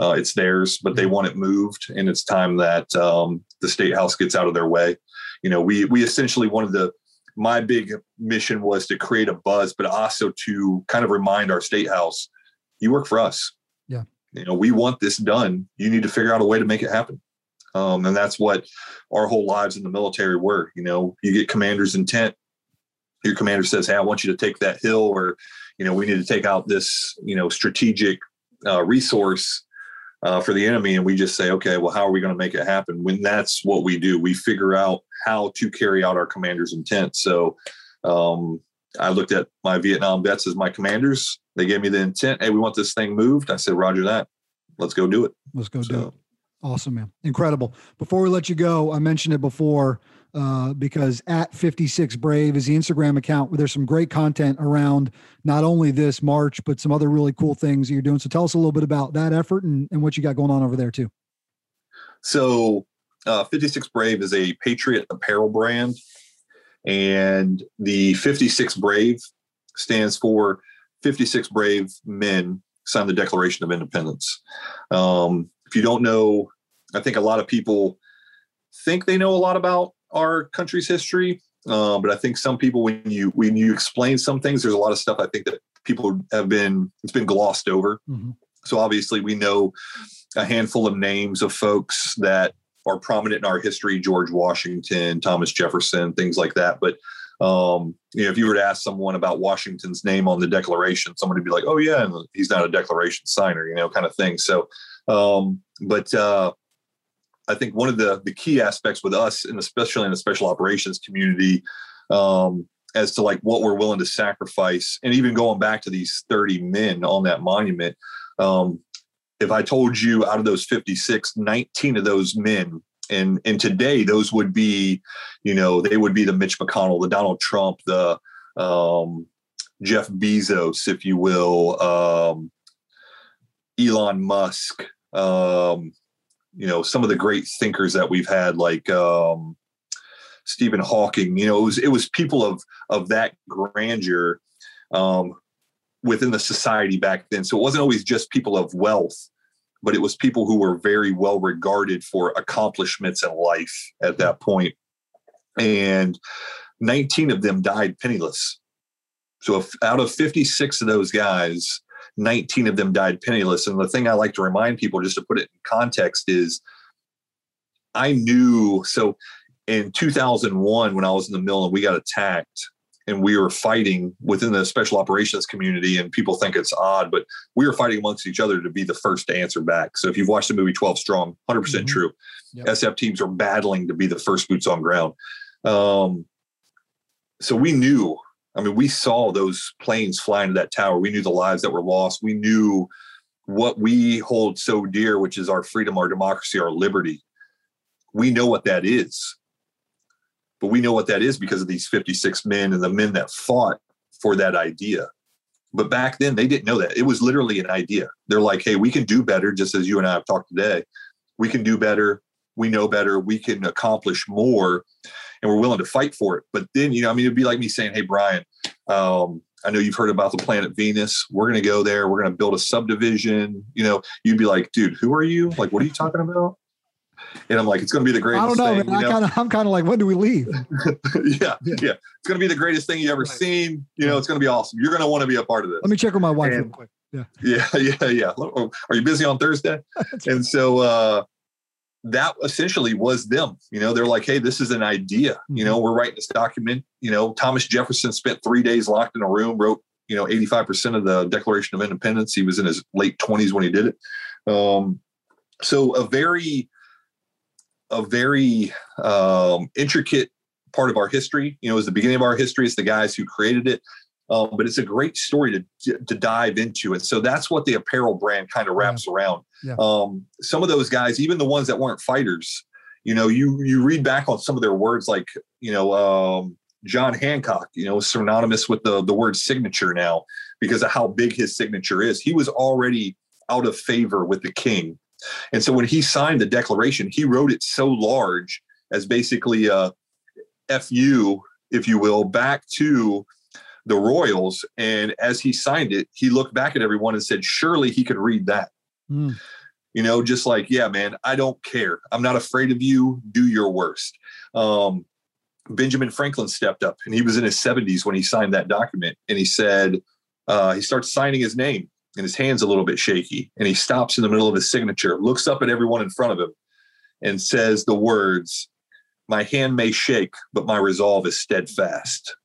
Uh, it's theirs, but they mm-hmm. want it moved, and it's time that um, the state house gets out of their way. You know, we we essentially wanted to my big mission was to create a buzz, but also to kind of remind our state house, you work for us. Yeah. You know, we want this done. You need to figure out a way to make it happen. Um, and that's what our whole lives in the military were. You know, you get commander's intent. Your commander says, Hey, I want you to take that hill, or, you know, we need to take out this, you know, strategic uh, resource uh, for the enemy. And we just say, okay, well, how are we going to make it happen? When that's what we do, we figure out how to carry out our commander's intent. So um, I looked at my Vietnam vets as my commanders. They gave me the intent. Hey, we want this thing moved. I said, Roger that. Let's go do it. Let's go so, do it. Awesome, man. Incredible. Before we let you go, I mentioned it before uh, because at 56 Brave is the Instagram account where there's some great content around not only this March, but some other really cool things that you're doing. So tell us a little bit about that effort and, and what you got going on over there, too. So, uh, 56 Brave is a Patriot apparel brand, and the 56 Brave stands for 56 Brave Men signed the Declaration of Independence. Um, if you don't know I think a lot of people think they know a lot about our country's history, uh, but I think some people, when you when you explain some things, there's a lot of stuff I think that people have been it's been glossed over. Mm-hmm. So obviously, we know a handful of names of folks that are prominent in our history: George Washington, Thomas Jefferson, things like that. But um, you know, if you were to ask someone about Washington's name on the Declaration, somebody would be like, "Oh yeah, and he's not a Declaration signer," you know, kind of thing. So, um, but uh, I think one of the the key aspects with us, and especially in the special operations community, um, as to like what we're willing to sacrifice, and even going back to these 30 men on that monument. Um, if I told you out of those 56, 19 of those men, and and today those would be, you know, they would be the Mitch McConnell, the Donald Trump, the um, Jeff Bezos, if you will, um, Elon Musk, um, you know some of the great thinkers that we've had like um, Stephen Hawking. You know, it was it was people of of that grandeur um, within the society back then. So it wasn't always just people of wealth, but it was people who were very well regarded for accomplishments in life at that point. And 19 of them died penniless. So if out of 56 of those guys, 19 of them died penniless. And the thing I like to remind people, just to put it in context, is I knew. So in 2001, when I was in the mill and we got attacked and we were fighting within the special operations community, and people think it's odd, but we were fighting amongst each other to be the first to answer back. So if you've watched the movie 12 Strong, 100% mm hmm true. Yep. SF teams are battling to be the first boots on ground. Um, so we knew I mean, we saw those planes fly into that tower. We knew the lives that were lost. We knew what we hold so dear, which is our freedom, our democracy, our liberty. We know what that is. But we know what that is because of these 56 men and the men that fought for that idea. But back then, they didn't know that. It was literally an idea. They're like, hey, we can do better, just as you and I have talked today. We can do better. We know better. We can accomplish more and we're willing to fight for it. But then, you know, I mean, it'd be like me saying, Hey, Brian, um, I know you've heard about the planet Venus. We're going to go there. We're going to build a subdivision. You know, you'd be like, dude, who are you? Like, what are you talking about? And I'm like, it's going to be the greatest. I don't know, thing, man. I kind of, I'm kind of like, when do we leave? yeah, yeah, yeah, It's going to be the greatest thing you ever right. seen. You know, it's going to be awesome. You're going to want to be a part of this. Let me check with my wife and, real quick. Yeah, yeah, yeah, yeah. Are you busy on Thursday? and so, uh, that essentially was them. You know, they're like, hey, this is an idea. You mm-hmm. know, we're writing this document. You know, Thomas Jefferson spent three days locked in a room, wrote, you know, 85% of the Declaration of Independence. He was in his late 20s when he did it. Um, so a very, a very um, intricate part of our history. You know, is the beginning of our history. It's the guys who created it. Um, but it's a great story to to dive into, and so that's what the apparel brand kind of wraps yeah. around. Yeah. Um, some of those guys, even the ones that weren't fighters, you know, you you read back on some of their words, like you know, um, John Hancock, you know, synonymous with the the word signature now because of how big his signature is. He was already out of favor with the king, and so when he signed the Declaration, he wrote it so large as basically a fu, if you will, back to the Royals. And as he signed it, he looked back at everyone and said, surely he could read that. Mm. You know, just like, yeah, man, I don't care. I'm not afraid of you. Do your worst. Um, Benjamin Franklin stepped up and he was in his 70s when he signed that document. And he said, uh, he starts signing his name and his hand's a little bit shaky. And he stops in the middle of his signature, looks up at everyone in front of him, and says the words, My hand may shake, but my resolve is steadfast.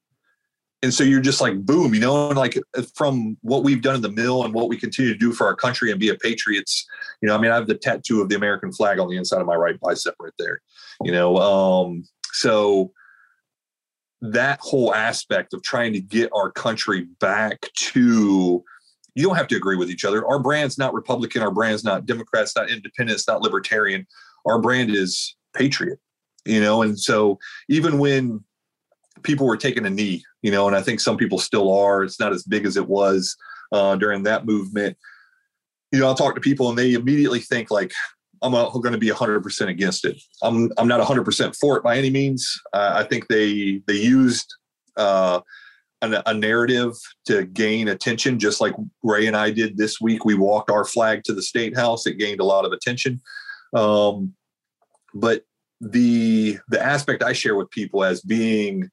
And so you're just like, boom, you know, and like from what we've done in the mill and what we continue to do for our country and be a patriots, you know, I mean, I have the tattoo of the American flag on the inside of my right bicep right there, you know. Um, so that whole aspect of trying to get our country back to you don't have to agree with each other. Our brand's not Republican, our brand's not Democrats, not independent, not libertarian. Our brand is patriot, you know, and so even when people were taking a knee, you know, and I think some people still are, it's not as big as it was uh, during that movement. You know, I'll talk to people and they immediately think like, I'm going to be 100% against it. I'm I'm not 100% for it by any means. Uh, I think they they used uh, a, a, narrative to gain attention, just like Ray and I did this week. We walked our flag to the state house. It gained a lot of attention. Um, but the the aspect I share with people as being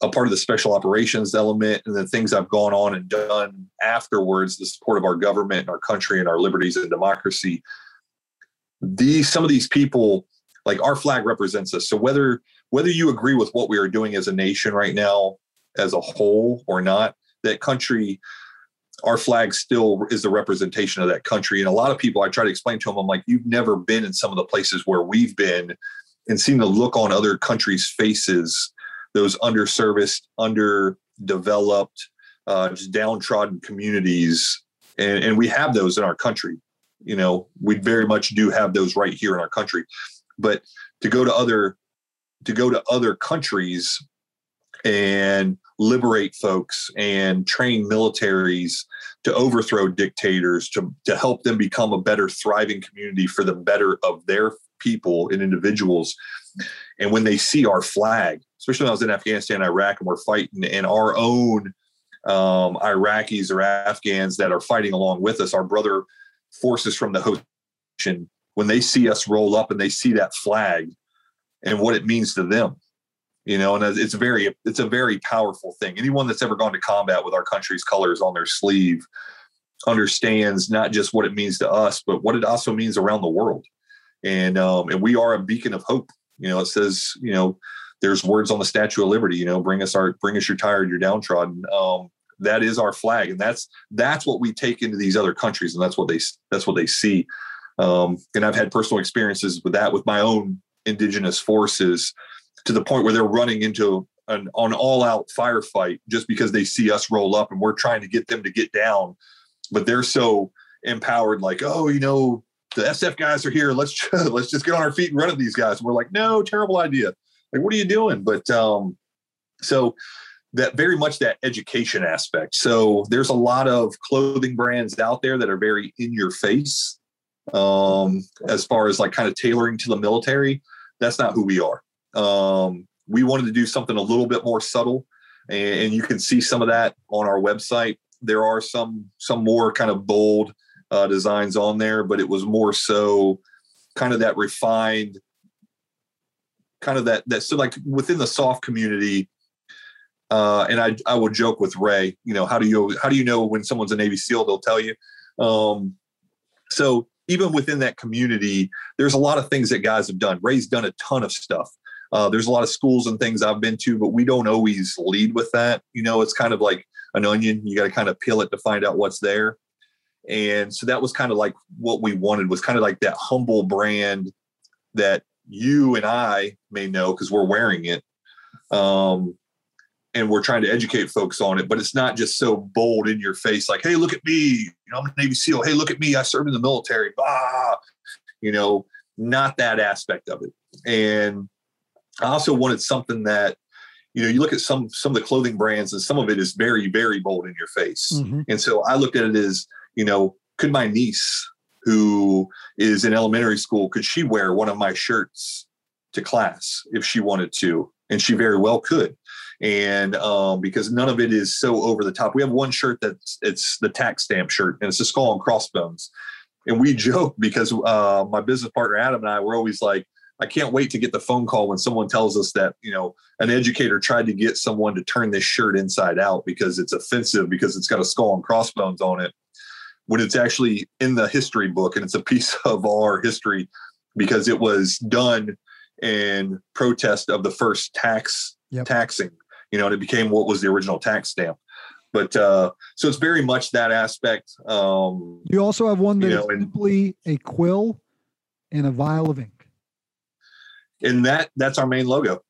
a part of the special operations element and the things I've gone on and done afterwards, the support of our government and our country and our liberties and democracy. These some of these people like our flag represents us. So whether whether you agree with what we are doing as a nation right now as a whole or not that country our flag still is the representation of that country. And a lot of people i try to explain to them i'm like you've never been in some of the places where we've been and seen the look on other countries faces those underserviced underdeveloped uh, just downtrodden communities. And, and we have those in our country you know we very much do have those right here in our country. But to go to other to go to other countries and liberate folks and train militaries to overthrow dictators to, to help them become a better thriving community for the better of their people and individuals. And when they see our flag especially when i was in afghanistan iraq and we're fighting and our own um, iraqis or afghans that are fighting along with us our brother forces from the host nation when they see us roll up and they see that flag and what it means to them you know and it's very it's a very powerful thing. Anyone that's ever gone to combat with our country's colors on their sleeve understands not just what it means to us but what it also means around the world. And um and we are a beacon of hope. You know it says you know there's words on the statue of liberty you know bring us our bring us your tired your downtrodden. Um that is our flag and that's that's what we take into these other countries and that's what they that's what they see. Um, and i've had personal experiences with that with my own indigenous forces to the point where they're running into an, an all-out firefight just because they see us roll up and we're trying to get them to get down. But they're so empowered like oh you know the sf guys are here let's just let's just get on our feet and run at these guys. And we're like no terrible idea like what are you doing but um so that very much that education aspect. So there's a lot of clothing brands out there that are very in your face um, as far as like kind of tailoring to the military. That's not who we are. Um, we wanted to do something a little bit more subtle, and, and, you can see some of that on our website. There are some some more kind of bold uh, designs on there, but it was more so kind of that refined, kind of that that so like within the SOF community uh, and I, I would joke with Ray, you know, how do you how do you know when someone's a Navy SEAL? They'll tell you. Um, so even within that community, there's a lot of things that guys have done. Ray's done a ton of stuff. Uh, there's a lot of schools and things I've been to, but we don't always lead with that. You know, it's kind of like an onion. You got to kind of peel it to find out what's there. And so that was kind of like what we wanted was kind of like that humble brand that you and I may know because we're wearing it. Um, and we're trying to educate folks on it, but it's not just so bold in your face, like, hey, look at me, you know, I'm a Navy SEAL. Hey, look at me, I served in the military. Bah, you know, not that aspect of it. And I also wanted something that, you know, you look at some some of the clothing brands, and some of it is very, very bold in your face. Mm-hmm. And so I looked at it as, you know, could my niece, who is in elementary school, could she wear one of my shirts to class if she wanted to? And she very well could and um, because none of it is so over the top. We have one shirt that's it's the tax stamp shirt, and it's a skull and crossbones. And we joke because uh, my business partner Adam and I were always like, I can't wait to get the phone call when someone tells us that, you know, an educator tried to get someone to turn this shirt inside out because it's offensive because it's got a skull and crossbones on it. When it's actually in the history book and it's a piece of our history because it was done in protest of the first tax yep. taxing, you know, and it became what was the original tax stamp. But uh, so it's very much that aspect. Um, you also have one that's you know, simply a quill and a vial of ink and that that's our main logo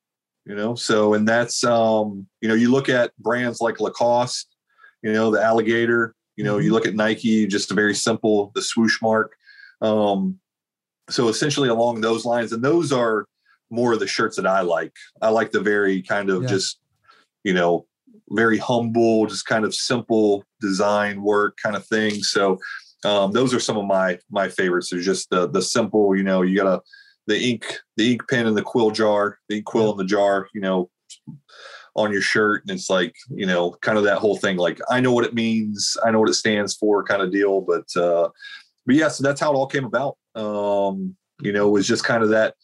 you know so and that's um you know you look at brands like lacoste you know the alligator you know you mm-hmm. look at nike just a very simple the swoosh mark um so essentially along those lines and those are more of the shirts that i like i like the very kind of yeah. just you know very humble just kind of simple design work kind of thing so um, those are some of my my favorites. They're just the the simple, you know, you gotta the ink, the ink pen in the quill jar, the ink quill in the jar, you know, on your shirt. And it's like, you know, kind of that whole thing. Like, I know what it means. I know what it stands for kind of deal. But, uh, but yeah, so that's how it all came about. Um, you know, it was just kind of that,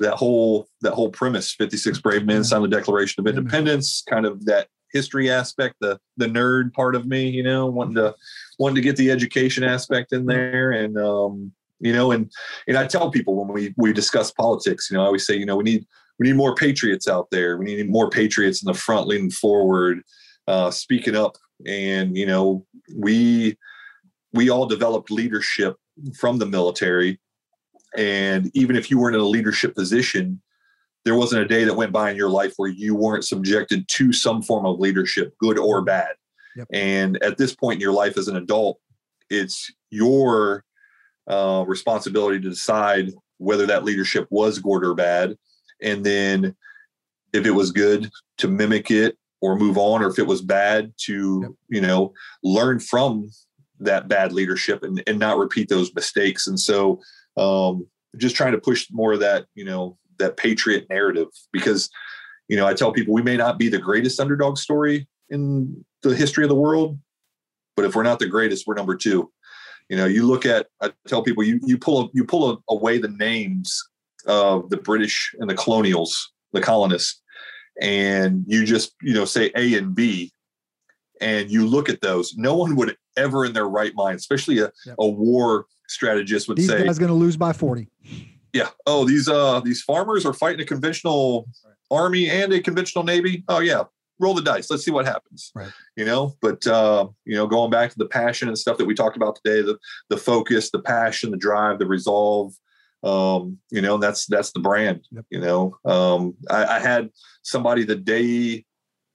that whole, that whole premise, 56 brave men signed the declaration of independence, kind of that history aspect, the, the nerd part of me, you know, wanting to, wanting to get the education aspect in there. And, um, you know, and and I tell people when we we discuss politics, you know, I always say, you know, we need we need more patriots out there. We need more patriots in the front, leaning forward, uh, speaking up, and you know, we we all developed leadership from the military, and even if you weren't in a leadership position, there wasn't a day that went by in your life where you weren't subjected to some form of leadership, good or bad. Yep. And at this point in your life as an adult, it's your uh, responsibility to decide whether that leadership was good or bad, and then if it was good to mimic it or move on, or if it was bad to yep. you know learn from that bad leadership and, and not repeat those mistakes. And so, um, just trying to push more of that you know that patriot narrative because you know I tell people we may not be the greatest underdog story in the history of the world, but if we're not the greatest, we're number two. You know, you look at I tell people you you pull you pull away the names of the British and the colonials, the colonists, and you just you know say A and B, and you look at those. No one would ever in their right mind, especially a, yep. a war strategist, would These say, "Guys going to lose by 40. Yeah. Oh, these uh these farmers are fighting a conventional army and a conventional navy. Oh yeah, roll the dice. Let's see what happens. Right. You know, but uh, you know, going back to the passion and stuff that we talked about today, the the focus, the passion, the drive, the resolve. Um, you know, that's that's the brand. Yep. You know, um, I, I had somebody the day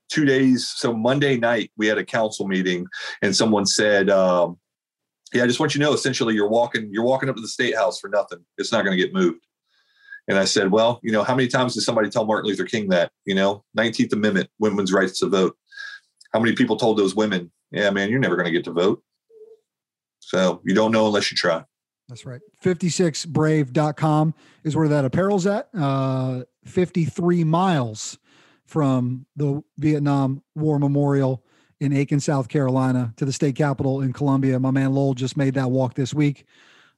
two days. So Monday night we had a council meeting, and someone said, um, "Yeah, I just want you to know. Essentially, you're walking you're walking up to the state house for nothing. It's not going to get moved." And I said, well, you know, how many times did somebody tell Martin Luther King that? You know, 19th Amendment, women's rights to vote. How many people told those women, yeah, man, you're never going to get to vote. So you don't know unless you try. That's right. 56brave.com is where that apparel's at. Uh, 53 miles from the Vietnam War Memorial in Aiken, South Carolina to the state capitol in Columbia. My man Lowell just made that walk this week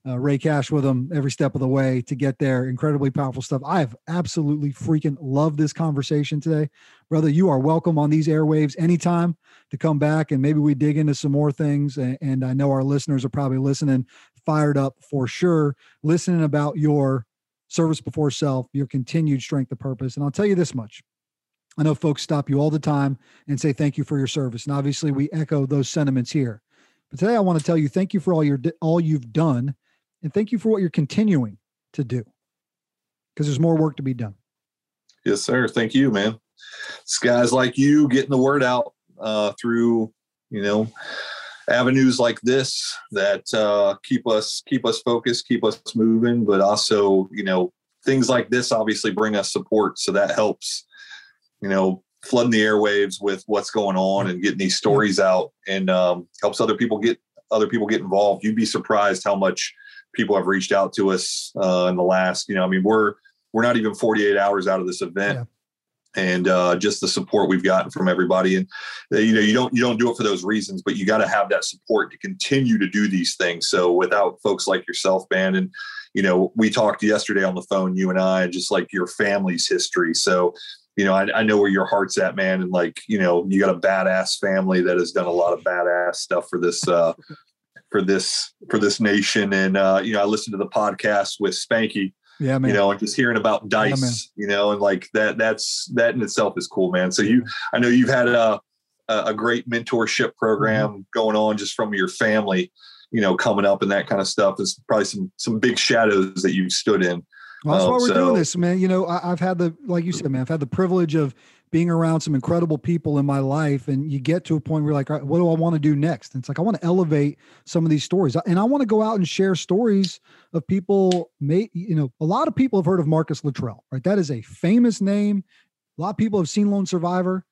uh, Ray Cash with him every step of the way to get there. Incredibly powerful stuff. I have absolutely freaking loved this conversation today. Brother, you are welcome on these airwaves anytime to come back and maybe we dig into some more things. And, and I know our listeners are probably listening, fired up for sure, listening about your service before self, your continued strength of purpose. And I'll tell you this much. I know folks stop you all the time and say thank you for your service. And obviously we echo those sentiments here. But today I want to tell you thank you for all your all you've done and thank you for what you're continuing to do because there's more work to be done. Yes, sir. Thank you, man. It's guys like you getting the word out uh, through, you know, avenues like this that uh, keep us keep us focused, keep us moving, but also, you know, things like this obviously bring us support, so that helps. You know, flooding the airwaves with what's going on and getting these stories out, and um, helps other people get other people get involved. You'd be surprised how much people have reached out to us uh, in the last, you know, I mean, we're we're not even 48 hours out of this event, and uh, just the support we've gotten from everybody. And uh, you know, you don't you don't do it for those reasons, but you got to have that support to continue to do these things. So without folks like yourself, man, and you know, we talked yesterday on the phone, you and I, just like your family's history. So you know, I, I, know where your heart's at, man. And like, you know, you got a badass family that has done a lot of badass stuff for this, uh, for this, for this nation. And, uh, you know, I listened to the podcast with Spanky, yeah, man. You know, and just hearing about dice, yeah, you know, and like that, that's, that in itself is cool, man. So you, I know you've had a, a great mentorship program mm-hmm. going on just from your family, you know, coming up and that kind of stuff. There's probably some, some big shadows that you've stood in well, that's um, why we're so, doing this, man. You know, I, have had the, like you said, man, I've had the privilege of being around some incredible people in my life. And you get to a point where like, right, what do I want to do next? And it's like, I want to elevate some of these stories. And I want to go out and share stories of people, may, you know, a lot of people have heard of Marcus Luttrell, right? That is a famous name. A lot of people have seen Lone Survivor.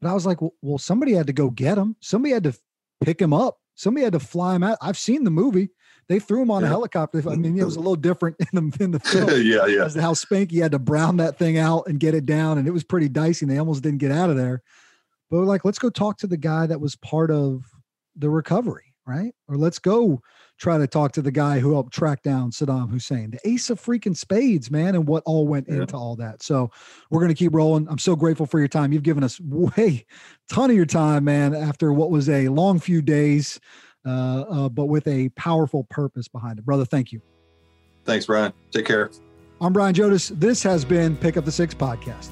But I was like, well, well somebody had to go get him. Somebody had to pick him up. Somebody had to fly him out. I've seen the movie. They threw him on yeah. a helicopter. I mean, it was a little different in the in the film. yeah, yeah. As to how Spanky had to brown that thing out and get it down, and it was pretty dicey. And they almost didn't get out of there. But we're like, let's go talk to the guy that was part of the recovery, right? Or let's go try to talk to the guy who helped track down Saddam Hussein, the ace of freaking spades, man, and what all went yeah. into all that. So we're going to keep rolling. I'm so grateful for your time. You've given us way ton of your time, man, after what was a long few days Uh, uh, but with a powerful purpose behind it. Brother, thank you. Thanks, Brian. Take care. I'm Brian Jodis. This has been Pick Up the Six podcast.